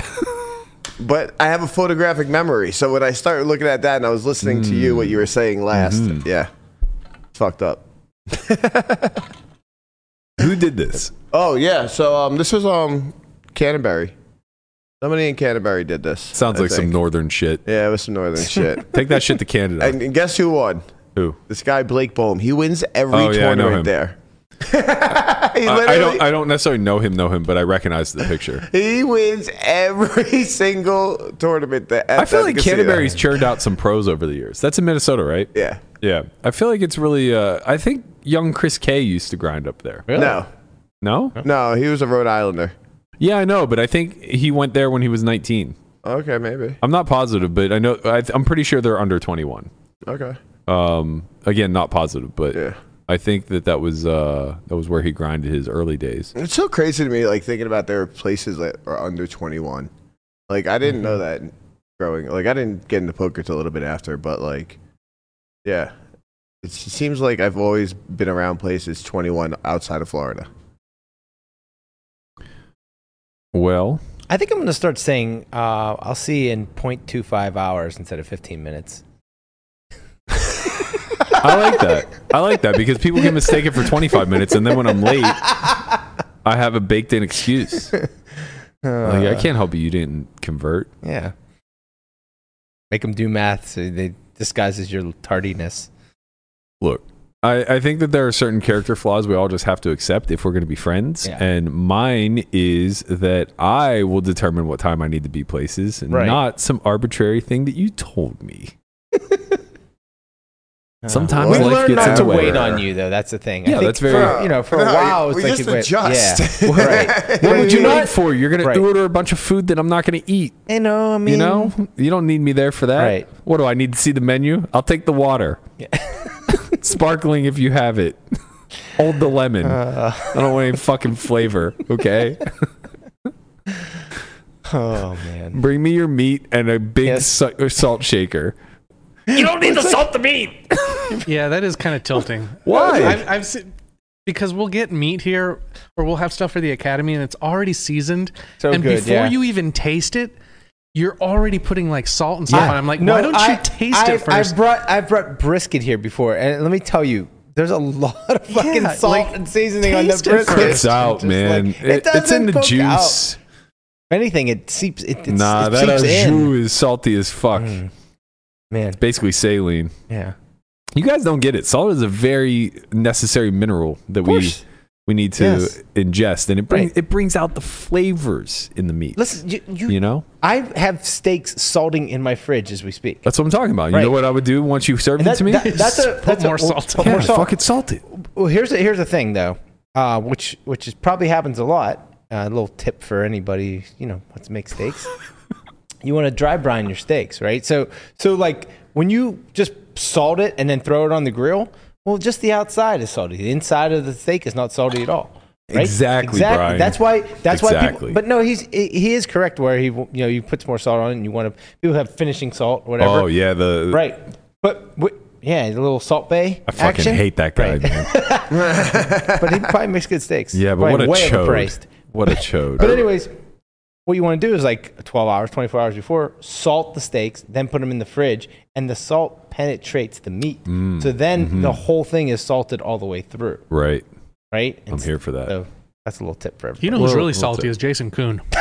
but I have a photographic memory, so when I started looking at that and I was listening to you, what you were saying last, Mhm. yeah, it's fucked up. Who did this? Oh yeah, so um, this was um, Canterbury. Somebody in Canterbury did this. Sounds I like some think. northern shit. Yeah, it was some northern shit. Take that shit to Canada. And, guess who won? Who? This guy Blake Bohn. He wins every Oh, yeah, I know tournament him. there. he I, I don't. I don't necessarily know him. Know him, but I recognize the picture. He wins every single tournament that I feel like casino. Canterbury's churned out some pros over the years. That's in Minnesota, right? Yeah. Yeah. I feel like it's really. Uh, I think young Chris K used to grind up there. Really? No, No. no, he was a Rhode Islander. Yeah, I know, but I think he went there when he was 19. Okay, maybe. I'm not positive, but I know. I, I'm pretty sure they're under 21. Okay. Um, again, not positive, but Yeah. I think that that was uh, that was where he grinded his early days. It's so crazy to me, like thinking about there are places that are under 21. Like I didn't know that. growing. Like I didn't get into poker till a little bit after, but like, yeah, it seems like I've always been around places 21 outside of Florida. Well, I think I'm going to start saying uh, I'll see you in 0.25 hours instead of 15 minutes. I like that. I like that because people can mistake it for 25 minutes, and then when I'm late, I have a baked-in excuse. Like, I can't help you. You didn't convert. Yeah. Make them do math so they disguises your tardiness. Look, I, I think that there are certain character flaws we all just have to accept if we're going to be friends. Yeah. And mine is that I will determine what time I need to be places, and Right. not some arbitrary thing that you told me. Sometimes we Well, life learned gets not in to the way. wait on you, though. That's the thing. I Yeah, think that's very- For, you know, for a while, it's we like just wait- adjust. Yeah, right. What would you know? wait for? You're gonna Right. order a bunch of food that I'm not gonna eat. You know, I mean, You know, you don't need me there for that. Right. What do I need to see the menu? I'll take the water, Yeah. sparkling if you have it. Hold the lemon. Uh, I don't want any fucking flavor. Okay. oh man. Bring me your meat and a big Yes. sa- salt shaker. You don't need the salt the meat. Yeah, that is kind of tilting. Why? I've, I've seen, because we'll get meat here, or we'll have stuff for the academy, and it's already seasoned. So and good, before yeah. you even taste it, you're already putting like salt and stuff on. it. I'm like, No, why don't you taste I've, it first? I've brought I've brought brisket here before, and let me tell you, there's a lot of fucking Yeah, salt like, and seasoning on the taste it brisket. It's out, man. like- It- it's in the cook out. juice. If anything, it seeps. It, it's, Nah, it that seeps in. is salty as fuck. Mm. Man, Basically saline. yeah. You guys don't get it. Salt is a very necessary mineral that we we need to Yes. ingest, and it brings Right. it brings out the flavors in the meat. Listen, you, you, you know, I have steaks salting in my fridge as we speak. that's what I'm talking about. You Right. know what I would do once you serve And it to me? that- that's a Put that's more a, salt Put yeah, more salt. fucking salt it. Well, here's the, here's the thing though, uh, which which is probably happens a lot. Uh, a little tip for anybody you know wants to make steaks. You want to dry brine your steaks, right? So so like when you just salt it and then throw it on the grill, well, just the outside is salty. The inside of the steak is not salty at all. Right? Exactly, Brian. That's why. That's why Exactly. people. But no, he's he is correct where he you know you put more salt on it and you want to people have finishing salt whatever. Oh yeah, the Right. But wi- yeah, the little Salt Bae. I fucking action. hate that guy, Right. man. but he probably makes good steaks. Yeah, but Probably what a way chode. What a chode. But anyways, what you want to do is like 12 hours, 24 hours before, salt the steaks, then put them in the fridge, and the salt penetrates the meat. Mm, so then mm-hmm. the whole thing is salted all the way through, right, right? I'm here for that. So that's a little tip for everybody. you know who's really salty is Jason Koon.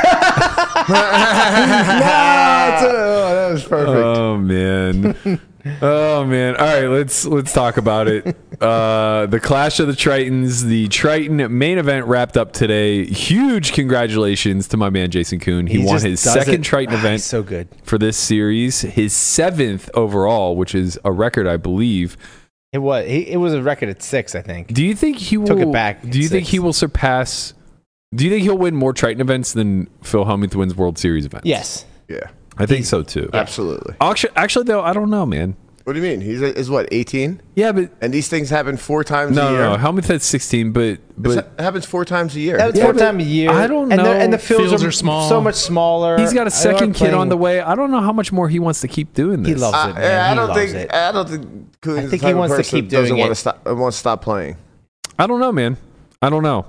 That's oh, that was perfect. Oh man. Oh man. All right, let's let's talk about it. Uh the Clash of the Tritons, the Triton main event wrapped up today. Huge congratulations to my man Jason Koon. He, won his second it- Triton Ah, event so good. for this series, his seventh overall, which is a record I believe. It was. It was a record at six, I think. Do you think he will Took it back Do you at think he will surpass Do you think he'll win more Triton events than Phil Hellmuth wins World Series events? Yes. Yeah, I think so too. absolutely. Actually, actually though, I don't know, man. What do you mean? He's is what 18, Yeah, but and these things happen four times no, a no, year. no. Hellmuth had 16, but It's- but it happens four times a year. That was Yeah, four times a year. I don't and know. The, and the fields, Fields are, are small. so much smaller. He's got a second aren't kid on the way. I don't know how much more he wants to keep doing this. He loves I, it, man. yeah, I He don't loves think it. I don't think Koon's I is think the he wants to person keep that doesn't doing want it. to stop. uh, Want to stop playing. I don't know, man. I don't know.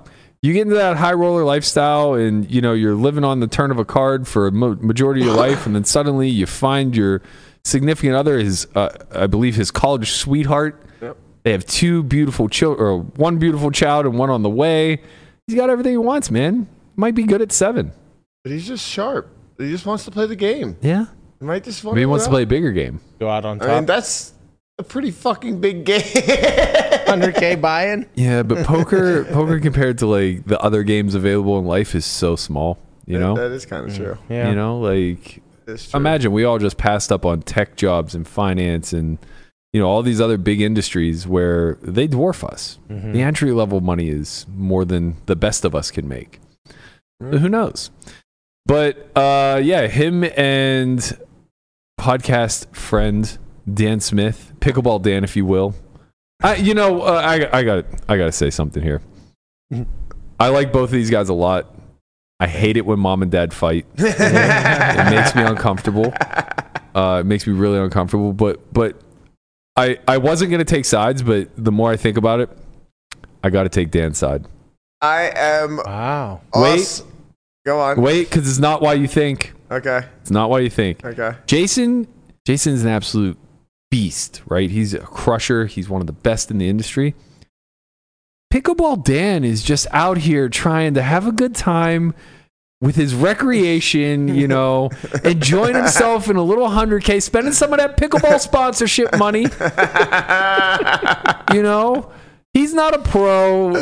You get into that high roller lifestyle, and you know you're living on the turn of a card for a majority of your life, and then suddenly you find your significant other, his uh, I believe his college sweetheart. Yep. They have two beautiful children, or one beautiful child, and one on the way. He's got everything he wants, man. Might be good at seven. But he's just sharp. He just wants to play the game. Yeah, He might just want maybe he wants to play a bigger game. Go out on I mean, that's a pretty fucking big game. 100K buy-in. Yeah, but poker, poker compared to like the other games available in life is so small. You know, that is kind of true. Yeah. you know, like imagine we all just passed up on tech jobs and finance and you know all these other big industries where they dwarf us. Mm-hmm. The entry level money is more than the best of us can make. So who knows? But uh, yeah, him and podcast friend Dan Smith, pickleball Dan, if you will. I, you know, uh, I, I got, I got to say something here. I like both of these guys a lot. I hate it when mom and dad fight. it makes me uncomfortable. Uh, it makes me really uncomfortable. But but I I wasn't gonna take sides, but the more I think about it, I got to take Dan's side. I am. Wow. us- Go on. Wait, because it's not why you think. Okay. It's not why you think. Okay. Jason Jason's an absolute beast, right? He's a crusher. He's one of the best in the industry. Pickleball Dan is just out here trying to have a good time with his recreation, you know, enjoying himself in a little 100K, spending some of that pickleball sponsorship money. you know, he's not a pro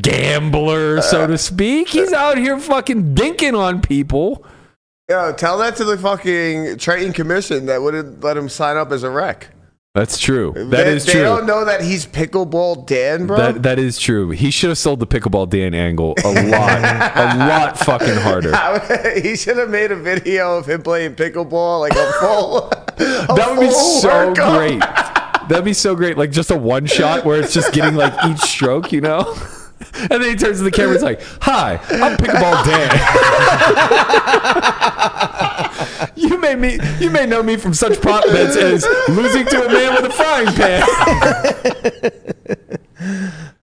gambler, so to speak. He's out here fucking dinking on people. Yo, tell that to the fucking trading commission that wouldn't let him sign up as a rec. That's true. That they, is they true. don't know that he's pickleball Dan, bro. That that is true. He should have sold the pickleball Dan angle a lot, a lot fucking harder. he should have made a video of him playing pickleball, like a full. That would be so great. That'd be so great. Like just a one shot where it's just getting like each stroke, you know. And then he turns to the camera. and is like, "Hi, I'm Pickleball Dan. you may me, you may know me from such prop bets as losing to a man with a frying pan."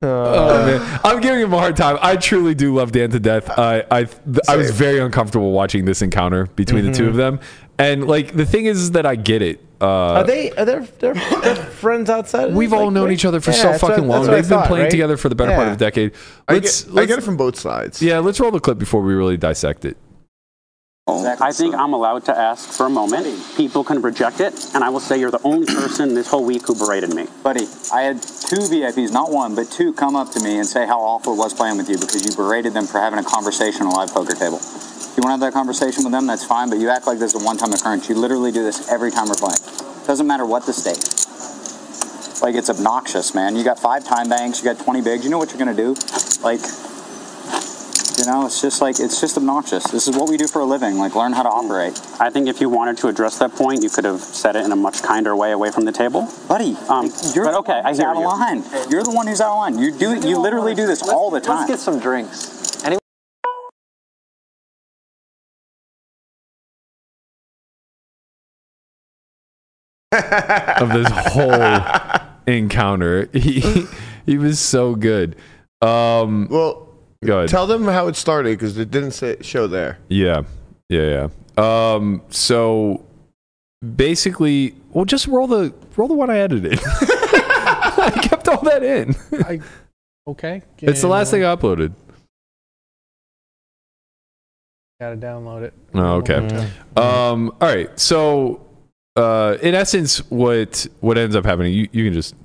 Oh uh. man, I'm giving him a hard time. I truly do love Dan to death. I I th- I was very uncomfortable watching this encounter between the two mm-hmm. of them, and like the thing is that I get it. Uh, Are they? Are they they're, they're friends outside? of We've this, all like, known each other for Yeah, so that's what- fucking long. They've been playing right? together for the better part of a decade. I Let's, get, let's get it from both sides. yeah, let's roll the clip before we really dissect it. I think I'm allowed to ask for a moment. People can reject it, and I will say you're the only person this whole week who berated me. Buddy, I had two VIPs, not one, but two come up to me and say how awful it was playing with you because you berated them for having a conversation on a live poker table. If you want to have that conversation with them, that's fine, but you act like this is a one-time occurrence. You literally do this every time we're playing. Doesn't matter what the stake. Like, it's obnoxious, man. You got five time banks, you got 20 bigs, you know what you're going to do. Like, you know, it's just like, it's just obnoxious. This is what we do for a living, like, learn how to operate. I think if you wanted to address that point, you could have said it in a much kinder way away from the table. Buddy, Um, you're but the okay, one I who's hear out of you. line. You're the one who's out of line. You do, you literally do this all the time. Let's get some drinks. Of this whole encounter. He he was so good. Um, Well, go ahead. tell them how it started because it didn't say, show there. yeah, yeah, yeah. Um, so basically, well, just roll the roll the one I edited. I kept all that in. I, okay. It's the last thing I uploaded. Gotta download it. Oh, okay. Um, all right. So, uh, in essence, what what ends up happening? You you can just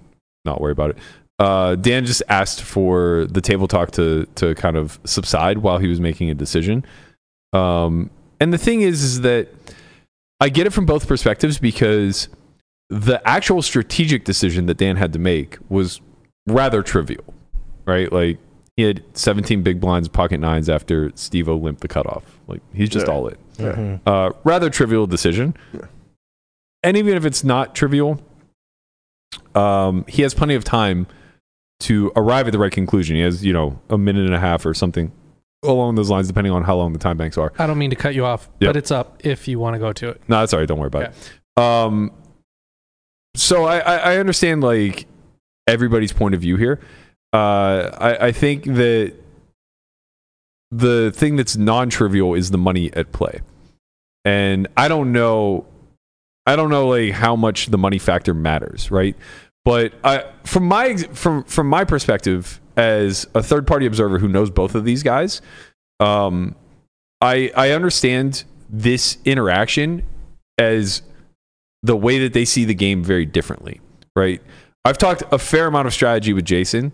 not worry about it. Uh, Dan just asked for the table talk to to kind of subside while he was making a decision. Um, and the thing is, is that I get it from both perspectives because the actual strategic decision that Dan had to make was rather trivial, right? Like he had 17 big blinds, pocket nines after Steve O limped the cutoff. Like he's just Yeah. all in. Mhm. Uh, rather trivial decision. And even if it's not trivial, um, he has plenty of time to arrive at the right conclusion. He has, you know, a minute and a half or something along those lines, depending on how long the time banks are. I don't mean to cut you off, Yep. but it's up if you want to go to it. No, that's all right. Don't worry about it. Um, so I, I, I understand like everybody's point of view here. Uh, I, I think that the thing that's non-trivial is the money at play, and I don't know, I don't know like how much the money factor matters, right? But I, from my from from my perspective as a third-party observer who knows both of these guys, um, I I understand this interaction as the way that they see the game very differently, right? I've talked a fair amount of strategy with Jason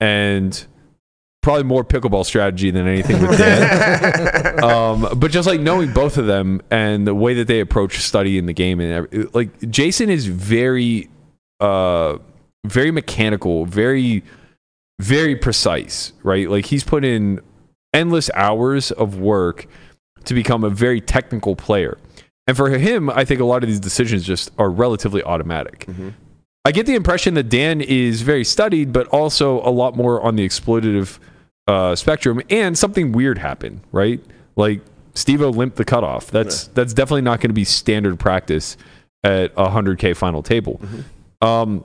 and probably more pickleball strategy than anything with Dan. um, but just like knowing both of them and the way that they approach studying the game and every, like Jason is very uh very mechanical, very very precise, right? Like he's put in endless hours of work to become a very technical player. And for him, I think a lot of these decisions just are relatively automatic. I get the impression that Dan is very studied, but also a lot more on the exploitative uh, spectrum. And something weird happened, right? Like Steve-O limped the cutoff. That's that's definitely not going to be standard practice at a 100K final table. Um,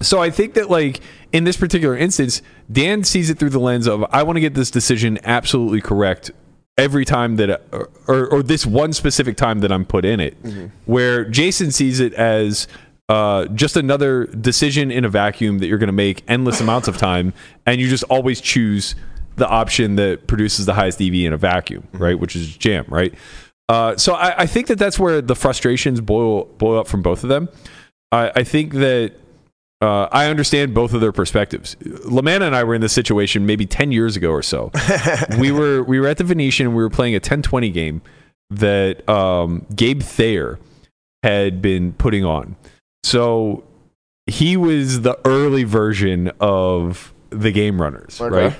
so I think that like in this particular instance, Dan sees it through the lens of I want to get this decision absolutely correct every time that or, or, or this one specific time that I'm put in it. Where Jason sees it as uh, just another decision in a vacuum that you're going to make endless amounts of time, and you just always choose the option that produces the highest EV in a vacuum, right? Which is jam, right? Uh, so I, I think that that's where the frustrations boil boil up from both of them. I, I think that uh, I understand both of their perspectives. Lamanna and I were in this situation maybe ten years ago or so. we were we were at the Venetian and we were playing a 10-20 game that um, Gabe Thayer had been putting on. So he was the early version of the game runners, Okay. right?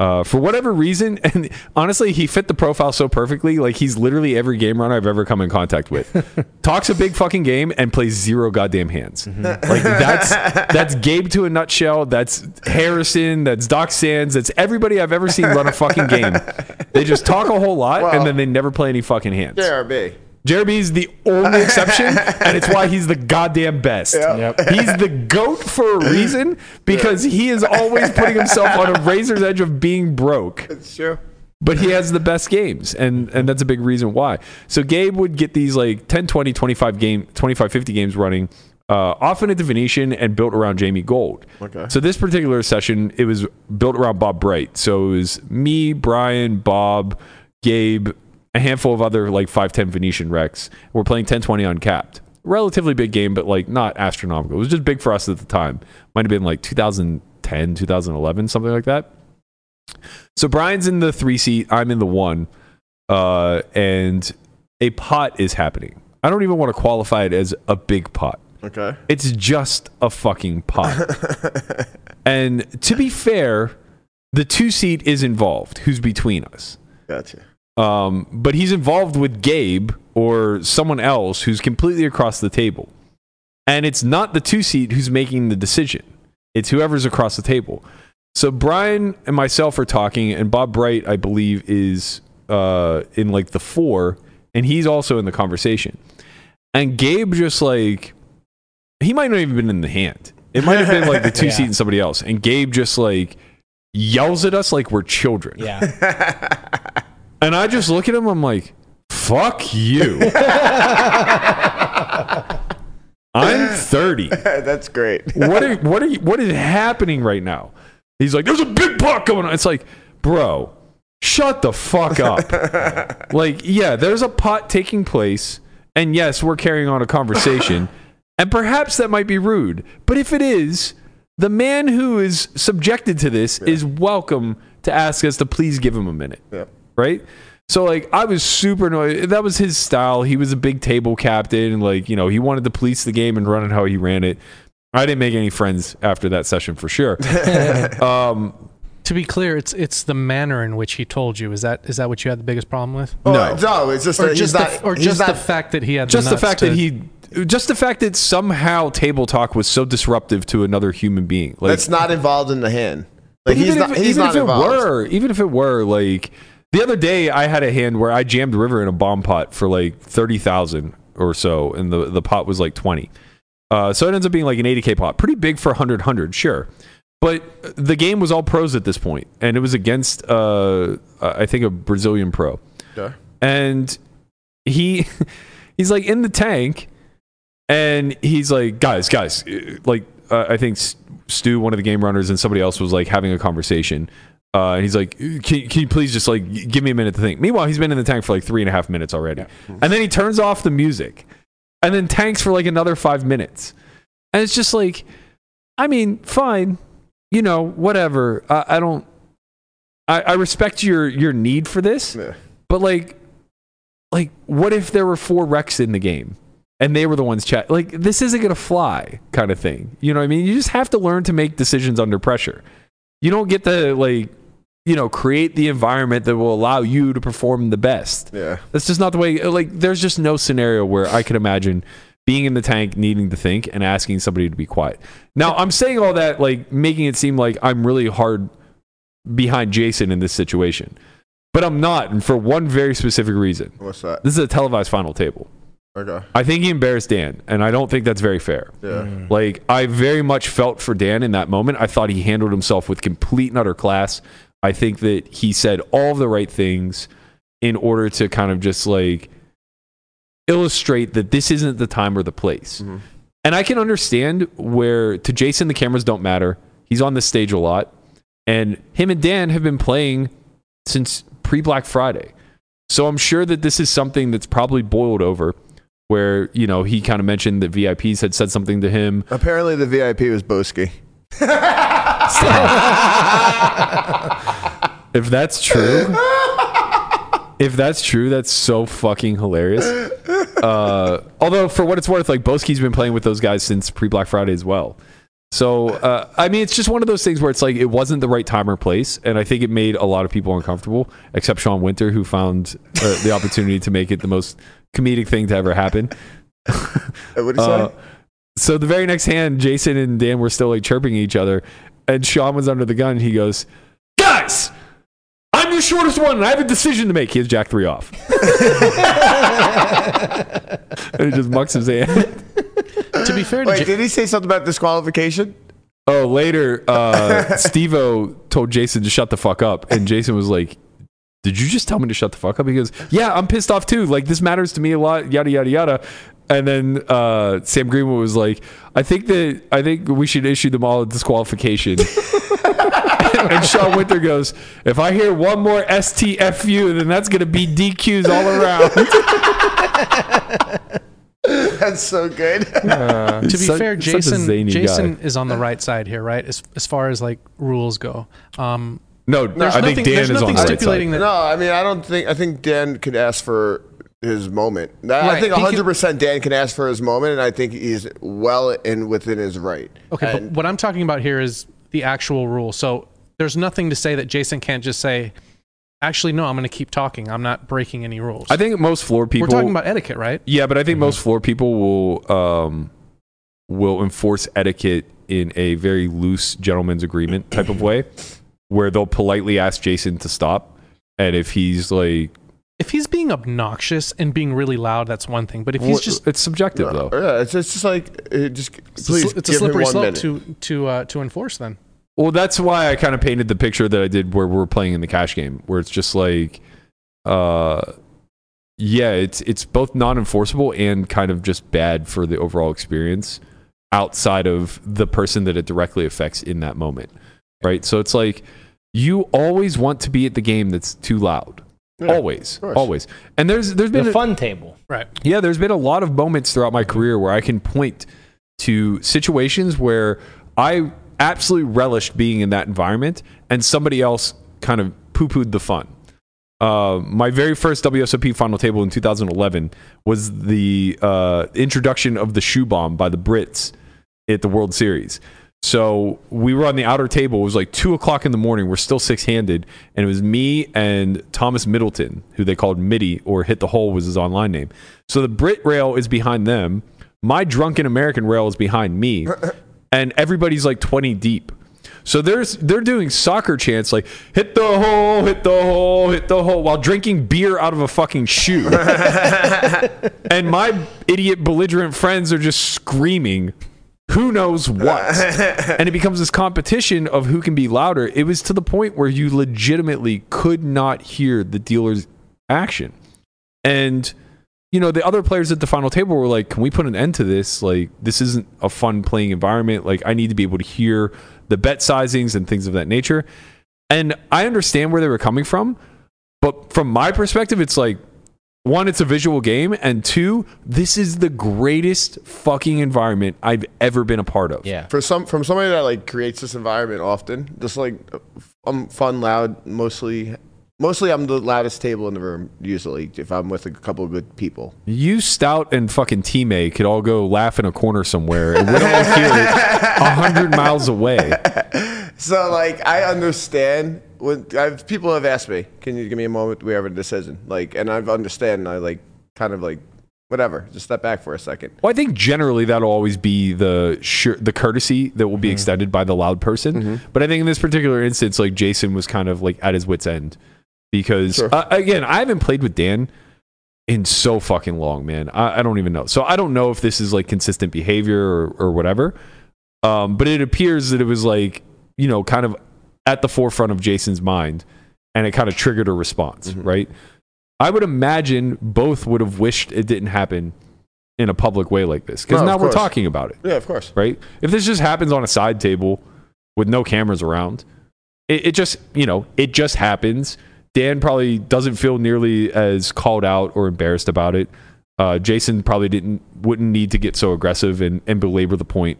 Uh, for whatever reason, and honestly, he fit the profile so perfectly. Like he's literally every game runner I've ever come in contact with. Talks a big fucking game and plays zero goddamn hands. Like that's that's Gabe to a nutshell. That's Harrison. That's Doc Sands. That's everybody I've ever seen run a fucking game. They just talk a whole lot Well- and then they never play any fucking hands. JRB. Jeremy's the only exception, and it's why he's the goddamn best. Yep. He's the goat for a reason because he is always putting himself on a razor's edge of being broke. It's true. But he has the best games, and and that's a big reason why. So Gabe would get these like 10, 20, 25 game, 25, 50 games running. Uh, often at the Venetian and built around Jamie Gold. Okay. So this particular session, it was built around Bob Bright. So it was me, Brian, Bob, Gabe, a handful of other like 5'10 Venetian recs. We're playing 10-20 uncapped. Relatively big game, but like not astronomical. It was just big for us at the time. Might have been like 2010, 2011, something like that. So Brian's in the three seat, I'm in the one, uh, and a pot is happening. I don't even want to qualify it as a big pot. Okay. It's just a fucking pot. and to be fair, the two seat is involved, who's between us. Gotcha. Um, but he's involved with Gabe or someone else who's completely across the table. And it's not the two seat who's making the decision, it's whoever's across the table. So Brian and myself are talking, and Bob Bright, I believe, is uh, in like the four, and he's also in the conversation. And Gabe just like, he might not even been in the hand. It might have been like the two Yeah. seat and somebody else. And Gabe just like yells at us like we're children. Yeah. And I just look at him, I'm like, fuck you. I'm 30. That's great. What are, what are you, what is happening right now? He's like, there's a big pot going on. It's like, bro, shut the fuck up. like, yeah, there's a pot taking place. And yes, we're carrying on a conversation. and perhaps that might be rude. But if it is, the man who is subjected to this is welcome to ask us to please give him a minute Yep. Right? So like I was super annoyed. That was his style. He was a big table captain, and like you know he wanted to police the game and run it how he ran it. I didn't make any friends after that session for sure. um, To be clear, it's it's the manner in which he told you. Is that is that what you had the biggest problem with? Oh, No. no, it's just Or that he's just not, the, or just not, the fact that he had just the nuts fact to- that he, just the fact that somehow table talk was so disruptive to another human being. Like that's not involved in the hand. Like But he's even not. he's even not if it involved. were, even if it were, like the other day, I had a hand where I jammed River in a bomb pot for like thirty thousand or so, and the the pot was like twenty. Uh, so it ends up being like an eighty k pot, pretty big for 100 100, sure. But the game was all pros at this point, and it was against uh, I think a Brazilian pro, Okay. and he he's like in the tank, and he's like, guys, guys, like uh, I think Stu, one of the game runners, and somebody else was like having a conversation. Uh, and he's like, can, can you please just like give me a minute to think? Meanwhile, he's been in the tank for like three and a half minutes already. And then he turns off the music and then tanks for like another five minutes. And it's just like, I mean, fine, you know, whatever. I, I don't, I, I respect your, your need for this, Yeah. but like, like, what if there were four recs in the game? and they were the ones chat like this isn't gonna fly kind of thing you know what i mean you just have to learn to make decisions under pressure you don't get to like you know create the environment that will allow you to perform the best Yeah. that's just not the way like there's just no scenario where i could imagine being in the tank needing to think and asking somebody to be quiet now i'm saying all that like making it seem like i'm really hard behind jason in this situation but I'm not, and for one very specific reason. What's that? This is a televised final table. Okay. I think he embarrassed Dan, and I don't think that's very fair. Yeah. Mm. Like I very much felt for Dan in that moment. I thought he handled himself with complete and utter class. I think that he said all the right things in order to kind of just like illustrate that this isn't the time or the place. Mm-hmm. And I can understand where to Jason the cameras don't matter. He's on this stage a lot. And him and Dan have been playing since pre Black Friday. So I'm sure that this is something that's probably boiled over where, you know, he kind of mentioned that VIPs had said something to him. Apparently, the VIP was Boski. If that's true, if that's true, that's so fucking hilarious. Uh, although, for what it's worth, like Boski's been playing with those guys since pre Black Friday as well. So, uh, I mean, it's just one of those things where it's like it wasn't the right time or place, and I think it made a lot of people uncomfortable, except Sean Winter, who found uh, the opportunity to make it the most comedic thing to ever happen. What did he Uh, say? so the very next hand, Jason and Dan were still like chirping each other, and Sean was under the gun. He goes, "Guys, I'm shortest one, and I have a decision to make." He has Jack three off, and he just mucks his hand. to be fair to Wait, Ja- did he say something about disqualification? Oh, later, uh, Steve-O told Jason to shut the fuck up, and Jason was like. Did you just tell me to shut the fuck up? He goes, Yeah, I'm pissed off too. Like this matters to me a lot. Yada yada yada. And then uh, Sam Greenwood was like, I think that I think we should issue them all a disqualification. and Sean Winter goes, If I hear one more STFU, then that's gonna be DQs all around. That's so good. to be Such- fair, Jason Jason guy. is on the right side here, right? As as far as like rules go. Um, No, there's I nothing, think Dan is on nothing the right stipulating side. that. no, I mean, I don't think. I think Dan could ask for his moment. I Right, think 100 can- percent Dan can ask for his moment, and I think he's well in within his right. Okay, but what I'm talking about here is the actual rule. So there's nothing to say that Jason can't just say, actually, no, I'm going to keep talking. I'm not breaking any rules. I think most floor people We're talking about etiquette, right? Yeah, but I think most floor people will um, will enforce etiquette in a very loose gentleman's agreement type of way, where they'll politely ask Jason to stop, and if he's like, If he's being obnoxious and being really loud, that's one thing. But if he's well, just it's subjective though. yeah, it's, it's just like it just it's a, please sli- it's a give him slippery one slope minute. to to uh, to enforce, then. Well, that's why I kind of painted the picture that I did where we're playing in the cash game, where it's just like, uh, yeah, it's it's both non-enforceable and kind of just bad for the overall experience outside of the person that it directly affects in that moment, right? So it's like you always want to be at the game that's too loud, always, always. And there's there's been The a- fun table. Right. yeah, there's been a lot of moments throughout my career where I can point to situations where I absolutely relished being in that environment and somebody else kind of poo pooed the fun. Uh, my very first WSOP final table in 2011 was the uh, introduction of the shoe bomb by the Brits at the World Series. So we were on the outer table. It was like two o'clock in the morning. We're still six handed. And it was me and Thomas Middleton, who they called Mitty or Hit the Hole was his online name. So the Brit rail is behind them. My drunken American rail is behind me. and everybody's like 20 deep. So there's they're doing soccer chants like hit the hole, hit the hole, hit the hole while drinking beer out of a fucking shoe. and my idiot belligerent friends are just screaming who knows what. and it becomes this competition of who can be louder. It was to the point where you legitimately could not hear the dealer's action. And you know, the other players at the final table were like, "Can we put an end to this? Like, this isn't a fun playing environment. Like, I need to be able to hear the bet sizings and things of that nature." And I understand where they were coming from, but from my perspective, it's like one, it's a visual game, and two, this is the greatest fucking environment I've ever been a part of. Yeah. For some from somebody that like creates this environment often, just like I'm fun, loud, mostly. Mostly, I'm the loudest table in the room. Usually, if I'm with a couple of good people. You, Stout, and fucking teammate could all go laugh in a corner somewhere, and we don't hear it a hundred miles away. So, like, I understand when I've, people have asked me, "Can you give me a moment? We have a decision." Like, and I've understand. And I like kind of like whatever. Just step back for a second. Well, I think generally that'll always be the sure, the courtesy that will be mm-hmm. extended by the loud person. Mm-hmm. But I think in this particular instance, like Jason was kind of like at his wits end because Sure. uh, again, I haven't played with Dan in so fucking long, man. I, I don't even know. So I don't know if this is like consistent behavior or, or whatever. Um, but it appears that it was like you know kind of at the forefront of Jason's mind, and it kind of triggered a response, Mm-hmm. right? I would imagine both would have wished it didn't happen in a public way like this because No, now we're talking about it Yeah, of course. right? If this just happens on a side table with no cameras around, it, it just, you know, it just happens. Dan probably doesn't feel nearly as called out or embarrassed about it. Uh, Jason probably didn't, wouldn't need to get so aggressive and, and belabor the point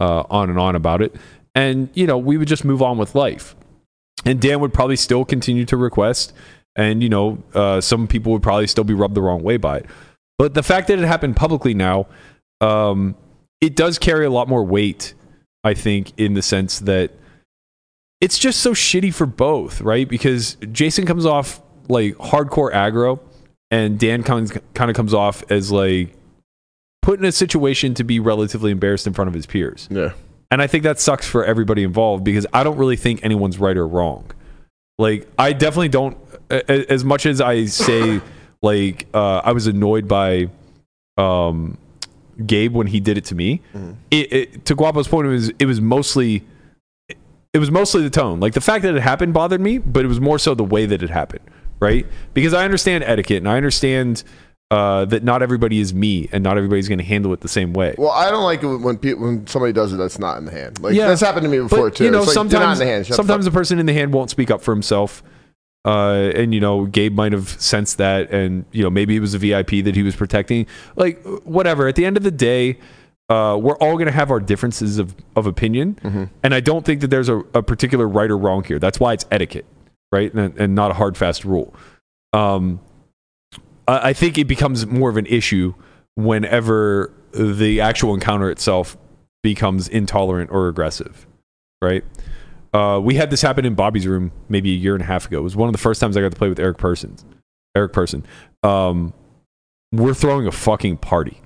uh, on and on about it. And, you know, we would just move on with life. And Dan would probably still continue to request. And, you know, uh, some people would probably still be rubbed the wrong way by it. But the fact that it happened publicly now, um, it does carry a lot more weight, I think, in the sense that it's just so shitty for both, right? Because Jason comes off like hardcore aggro, and Dan comes kind of comes off as like put in a situation to be relatively embarrassed in front of his peers. Yeah. And I think that sucks for everybody involved because I don't really think anyone's right or wrong. Like I definitely don't as much as I say like uh, I was annoyed by um Gabe when he did it to me. It, it to Guapo's point it was it was mostly it was mostly the tone. Like the fact that it happened bothered me, but it was more so the way that it happened, right? Because I understand etiquette and I understand uh, that not everybody is me and not everybody's going to handle it the same way. Well, I don't like it when people, when somebody does it that's not in the hand. Like Yeah. that's happened to me before But, too. You know, It's like, sometimes in the hand. Shut the sometimes the person in the hand won't speak up for himself. Uh, and you know, Gabe might have sensed that, and you know, maybe it was a VIP that he was protecting. Like, whatever. At the end of the day, uh, we're all going to have our differences of, of opinion, Mm-hmm. and I don't think that there's a, a particular right or wrong here. That's why it's etiquette, right, and, and not a hard fast rule. Um, I I think it becomes more of an issue whenever the actual encounter itself becomes intolerant or aggressive, right? Uh, we had this happen in Bobby's room maybe a year and a half ago. It was one of the first times I got to play with Eric Persons. Eric Persson. Um, we're throwing a fucking party,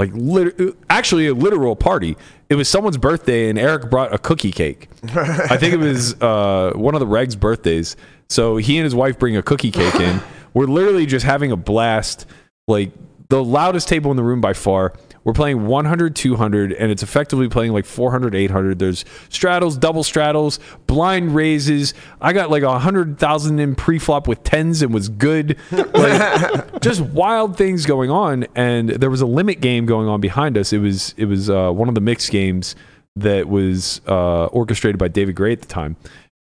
like lit- actually a literal party. It was someone's birthday, and Eric brought a cookie cake. I think it was uh, one of the Regs' birthdays. So he and his wife bring a cookie cake in. We're literally just having a blast. Like the loudest table in the room by far. We're playing 100, 200, and it's effectively playing like 400, 800. There's straddles, double straddles, blind raises. I got like a 100,000 in pre-flop with tens and was good. Like, just wild things going on. And there was a limit game going on behind us. It was, it was uh, one of the mixed games that was uh, orchestrated by David Grey at the time.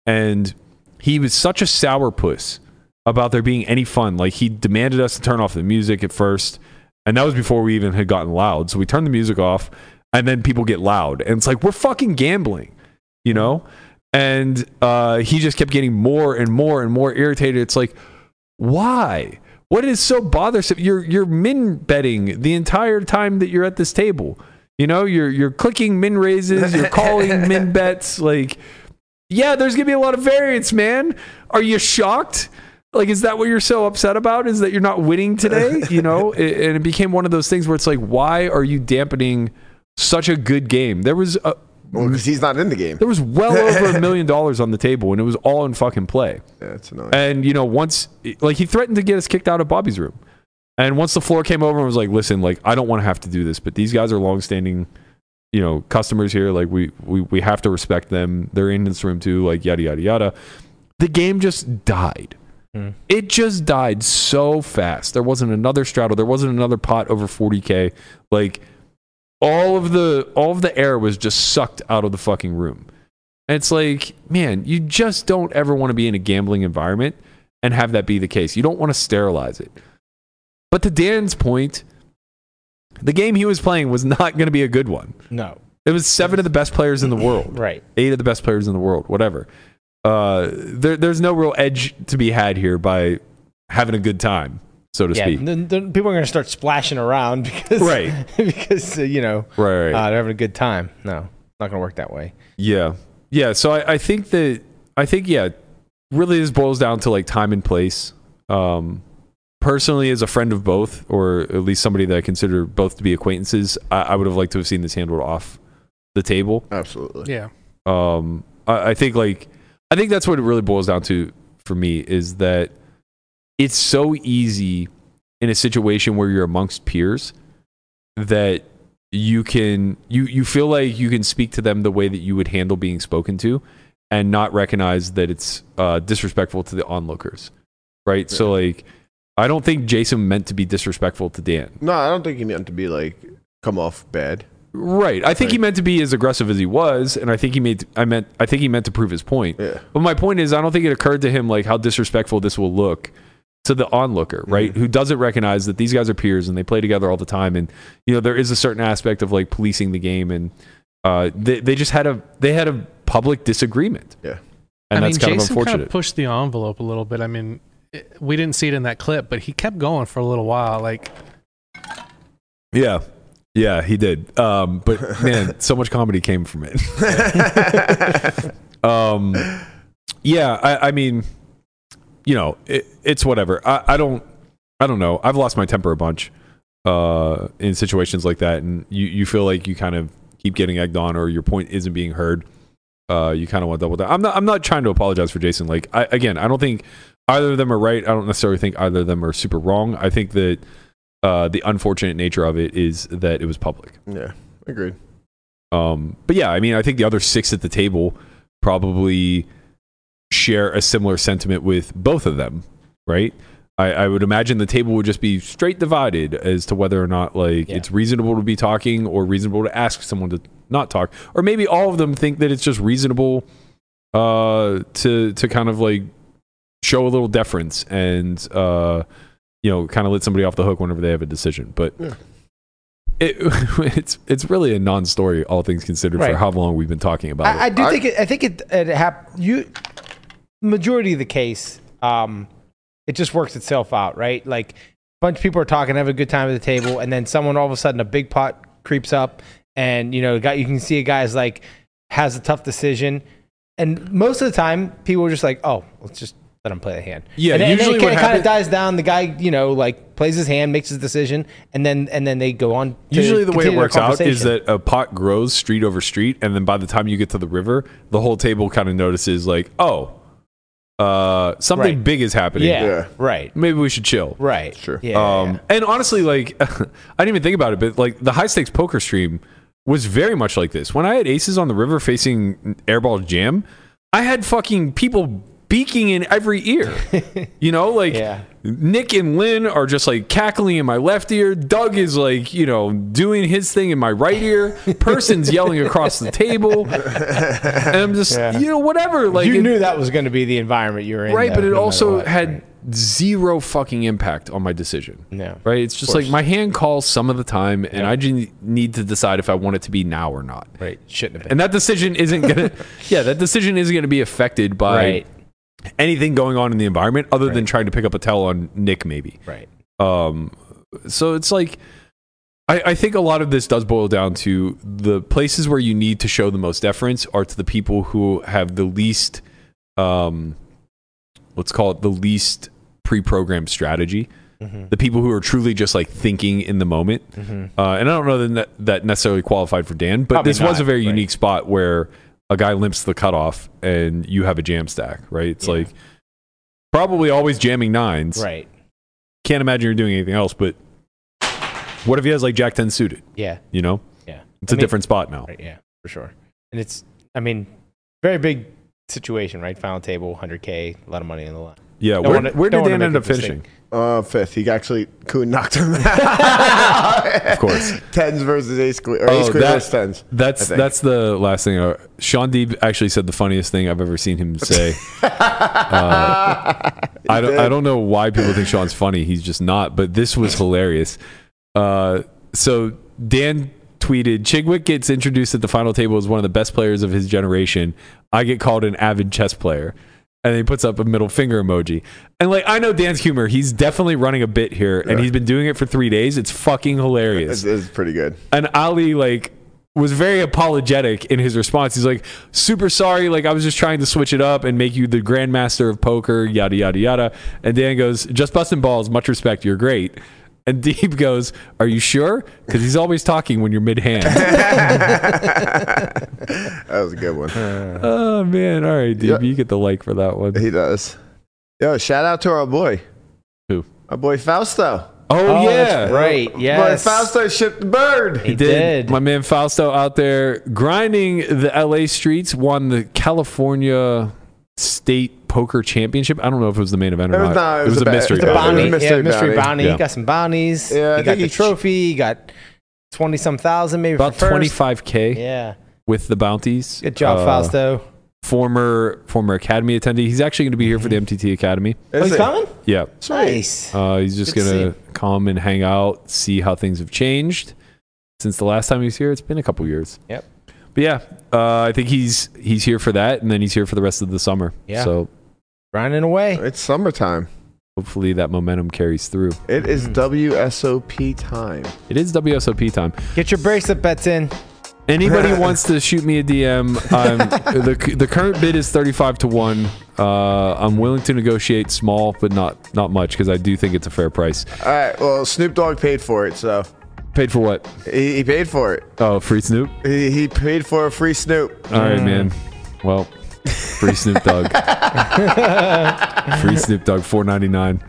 And he was such a sourpuss about there being any fun. Like he demanded us to turn off the music at first, and that was before we even had gotten loud. So we turned the music off, and then people get loud, and it's like we're fucking gambling, you know. And uh, he just kept getting more and more and more irritated. It's like, why? What is so bothersome? You're you're min betting the entire time that you're at this table. You know, you're you're clicking min raises, you're calling min bets. Like, yeah, there's gonna be a lot of variance, man. Are you shocked? Like, is that what you're so upset about? Is that you're not winning today? You know, and it became one of those things where it's like, why are you dampening such a good game? There was a, because he's not in the game. there was well over a million dollars on the table, and it was all in fucking play. Yeah, it's annoying. And you know, once like he threatened to get us kicked out of Bobby's room. And once the floor came over and was like, "Listen, like I don't want to have to do this, but these guys are longstanding, you know, customers here. Like we we we have to respect them. They're in this room too. Like yada yada yada." The game just died. Mm-hmm. It just died so fast. There wasn't another straddle. There wasn't another pot over 40k. Like all of the all of the air was just sucked out of the fucking room. And it's like, man, you just don't ever want to be in a gambling environment and have that be the case. You don't want to sterilize it. But to Dan's point, the game he was playing was not going to be a good one. No. It was seven of the best players in the world. Right. Eight of the best players in the world, whatever. Uh, there, there's no real edge to be had here by having a good time, so to Yeah, speak. then, then people are going to start splashing around because Right. because uh, you know Right, right. uh, they're having a good time. No, It's not going to work that way. Yeah. Yeah. So I, I think that, I think, yeah, really this boils down to like time and place. Um, personally, as a friend of both, or at least somebody that I consider both to be acquaintances, I, I would have liked to have seen this handled off the table. Absolutely. Yeah. Um, I, I think like, I think that's what it really boils down to for me is that it's so easy in a situation where you're amongst peers that you can you you feel like you can speak to them the way that you would handle being spoken to and not recognize that it's uh, disrespectful to the onlookers right? So like i don't think jason meant to be disrespectful to dan. No, I don't think he meant to be like come off bad. Right i think he meant to be as aggressive as he was and i think he made i meant i think he meant to prove his point Yeah. but my point is i don't think it occurred to him like how disrespectful this will look to the onlooker right who doesn't recognize that these guys are peers and they play together all the time and you know there is a certain aspect of like policing the game and uh they, they just had a they had a public disagreement Yeah. and I that's mean, kind Jason of unfortunate Kind of pushed the envelope a little bit. I mean, it, we didn't see it in that clip, but he kept going for a little while. Like, yeah yeah he did. Um but man so much comedy came from it. Um yeah i i mean you know it, it's whatever. I, I don't i don't know. I've lost my temper a bunch uh in situations like that. And you you feel like you kind of keep getting egged on or your point isn't being heard. Uh you kind of want to double down. I'm not i'm not trying to apologize for jason. Like I, again i don't think either of them are right. I don't necessarily think either of them are super wrong. I think that uh the unfortunate nature of it is that it was public Yeah, agreed. um, but yeah, I mean, I think the other six at the table probably share a similar sentiment with both of them, right? I, I would imagine the table would just be straight divided as to whether or not like Yeah. it's reasonable to be talking or reasonable to ask someone to not talk, or maybe all of them think that it's just reasonable uh, to to kind of like show a little deference and uh, you know kind of let somebody off the hook whenever they have a decision, but. Yeah. It, it's it's really a non-story, all things considered, for how long we've been talking about I, I it. do think it. I think it. It hap- You majority of the case, um, it just works itself out, right? Like a bunch of people are talking, have a good time at the table, and then someone all of a sudden a big pot creeps up, and you know, got you can see a guy's like has a tough decision, and most of the time people are just like, oh, let's just let him play the hand. Yeah, and, usually and then what it kind of dies down. The guy, you know, like plays his hand, makes his decision, and then and then they go on. To Usually, the way it works out is that a pot grows street over street, and then by the time you get to the river, the whole table kind of notices, like, oh, uh, something Right. big is happening. yeah, Yeah. right, Maybe we should chill. right, Sure. yeah, Um, and honestly, like, I didn't even think about it, but like the high stakes poker stream was very much like this. When I had aces on the river facing airball jam, I had fucking people beaking in every ear. you know, like Yeah. Nick and Lynn are just like cackling in my left ear. Doug is like, you know, doing his thing in my right ear. Persson's yelling across the table. And I'm just, Yeah. you know, whatever. Like, you it- knew that was going to be the environment you were in, right, though, but it no also what, had right. zero fucking impact on my decision. Yeah, Right? It's just like my hand calls some of the time, and I just need to decide if I want it to be now or not. right shouldn't have been. And that decision isn't gonna, yeah, that decision isn't gonna be affected by right, anything going on in the environment other than trying to pick up a tell on Nick, maybe. right, Um, so it's like, I, I think a lot of this does boil down to the places where you need to show the most deference are to the people who have the least, um, let's call it the least pre-programmed strategy. Mhm. The people who are truly just like thinking in the moment. Mhm. Uh, and I don't know that that necessarily qualified for Dan, but Probably this was a very right. unique spot where a guy limps the cutoff and you have a jam stack, right? It's Yeah. like probably always jamming nines right, can't imagine you're doing anything else. But what if he has like Jack Ten suited? yeah, You know, yeah, it's I a mean- different spot now. right, yeah, for sure. And it's, I mean, very big situation, right? Final table, hundred k, a lot of money in the line. Yeah, where, wanna- where did wanna Dan end up finishing? Uh, fifth. He actually Koon knocked him out. Of course. tens versus ace queen, or ace Oh, queen that- versus tens. That's that's the last thing. Uh, Shaun Deeb actually said the funniest thing I've ever seen him say. Uh, I don't I don't know why people think Shaun's funny. He's just not. But this was hilarious. Uh, so Dan tweeted, "Chidwick gets introduced at the final table as one of the best players of his generation. I get called an avid chess player." And he puts up a middle finger emoji. And like I know Dan's humor, he's definitely running a bit here, and Yeah. he's been doing it for three days. It's fucking hilarious It's, it's pretty good. and Ali like was very apologetic in his response. He's like, "Super sorry, like I was just trying to switch it up and make you the grandmaster of poker, yada yada yada." And Dan goes, "Just busting balls. Much respect. You're great." And Deeb goes, "Are you sure? Because he's always talking when you're mid hand." That was a good one. oh man! All right, Deeb, Yeah. you get the like for that one. He does. Yo, shout out to our boy. Who? My boy Fausto. Oh, oh yeah. that's right. Boy Yes. Fausto shipped the bird. He did. My man Fausto out there grinding the LA streets, won the California State Poker Championship. I don't know if it was the main event or It was not. not- it it was was, a a mystery. it the was a bout. bounty, mystery yeah, mystery bounty. bounty. Yeah. He got some bounties. Yeah, he got the he ch- trophy. He got twenty some thousand, maybe About 25K Yeah, with the bounties. good job, Uh, Fausto. Former former Academy attendee. He's actually going to be here for the MTT Academy. Oh, he's it? coming. Yeah. Nice. Uh, he's just going to come and hang out, see how things have changed since the last time he was here. It's been a couple years. Yep. But yeah, uh, I think he's he's here for that, and then he's here for the rest of the summer. Yeah. So Grinding away. It's summertime. hopefully that momentum carries through. It is. WSOP time. It is WSOP time. Get your bracelet bets in. Anybody wants to shoot me a DM? Um, the the current bid is thirty five to one. Uh, I'm willing to negotiate small, but not not much because I do think it's a fair price. All right. Well, Snoop Dogg paid for it, so Paid for what? he, he paid for it. Oh, free Snoop. He, he paid for a free Snoop. All right, man. Well, free Snoop Dogg. free Snoop Dogg, four ninety nine.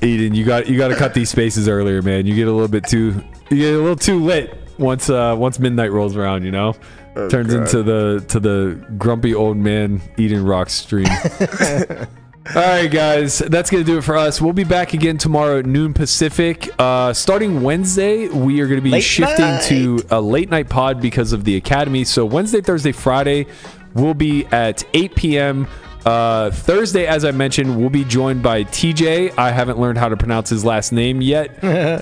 Eden, you got you got to cut these spaces earlier, man. You get a little bit too you get a little too lit once uh once midnight rolls around. You know, Oh, turns God. into the to the grumpy old man Eden Rock stream. All right, guys, that's going to do it for us. We'll be back again tomorrow at noon Pacific. Uh, starting Wednesday, we are going to be Late shifting night. to a late night pod because of the Academy. So, Wednesday, Thursday, Friday, we'll be at 8 p.m. Uh, Thursday, as I mentioned, we'll be joined by TJ. I haven't learned how to pronounce his last name yet. uh,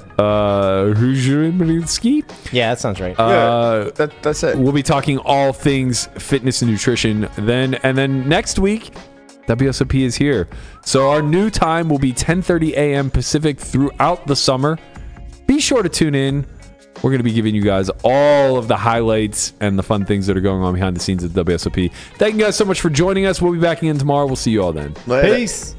Huzurinsky. Yeah, that sounds right. Uh, That, that's it. We'll be talking all things fitness and nutrition then. And then next week, WSOP is here. So our new time will be 10:30 a.m. Pacific throughout the summer. Be sure to tune in. We're going to be giving you guys all of the highlights and the fun things that are going on behind the scenes at WSOP. Thank you guys so much for joining us. We'll be back again tomorrow. We'll see you all then. Later. Peace.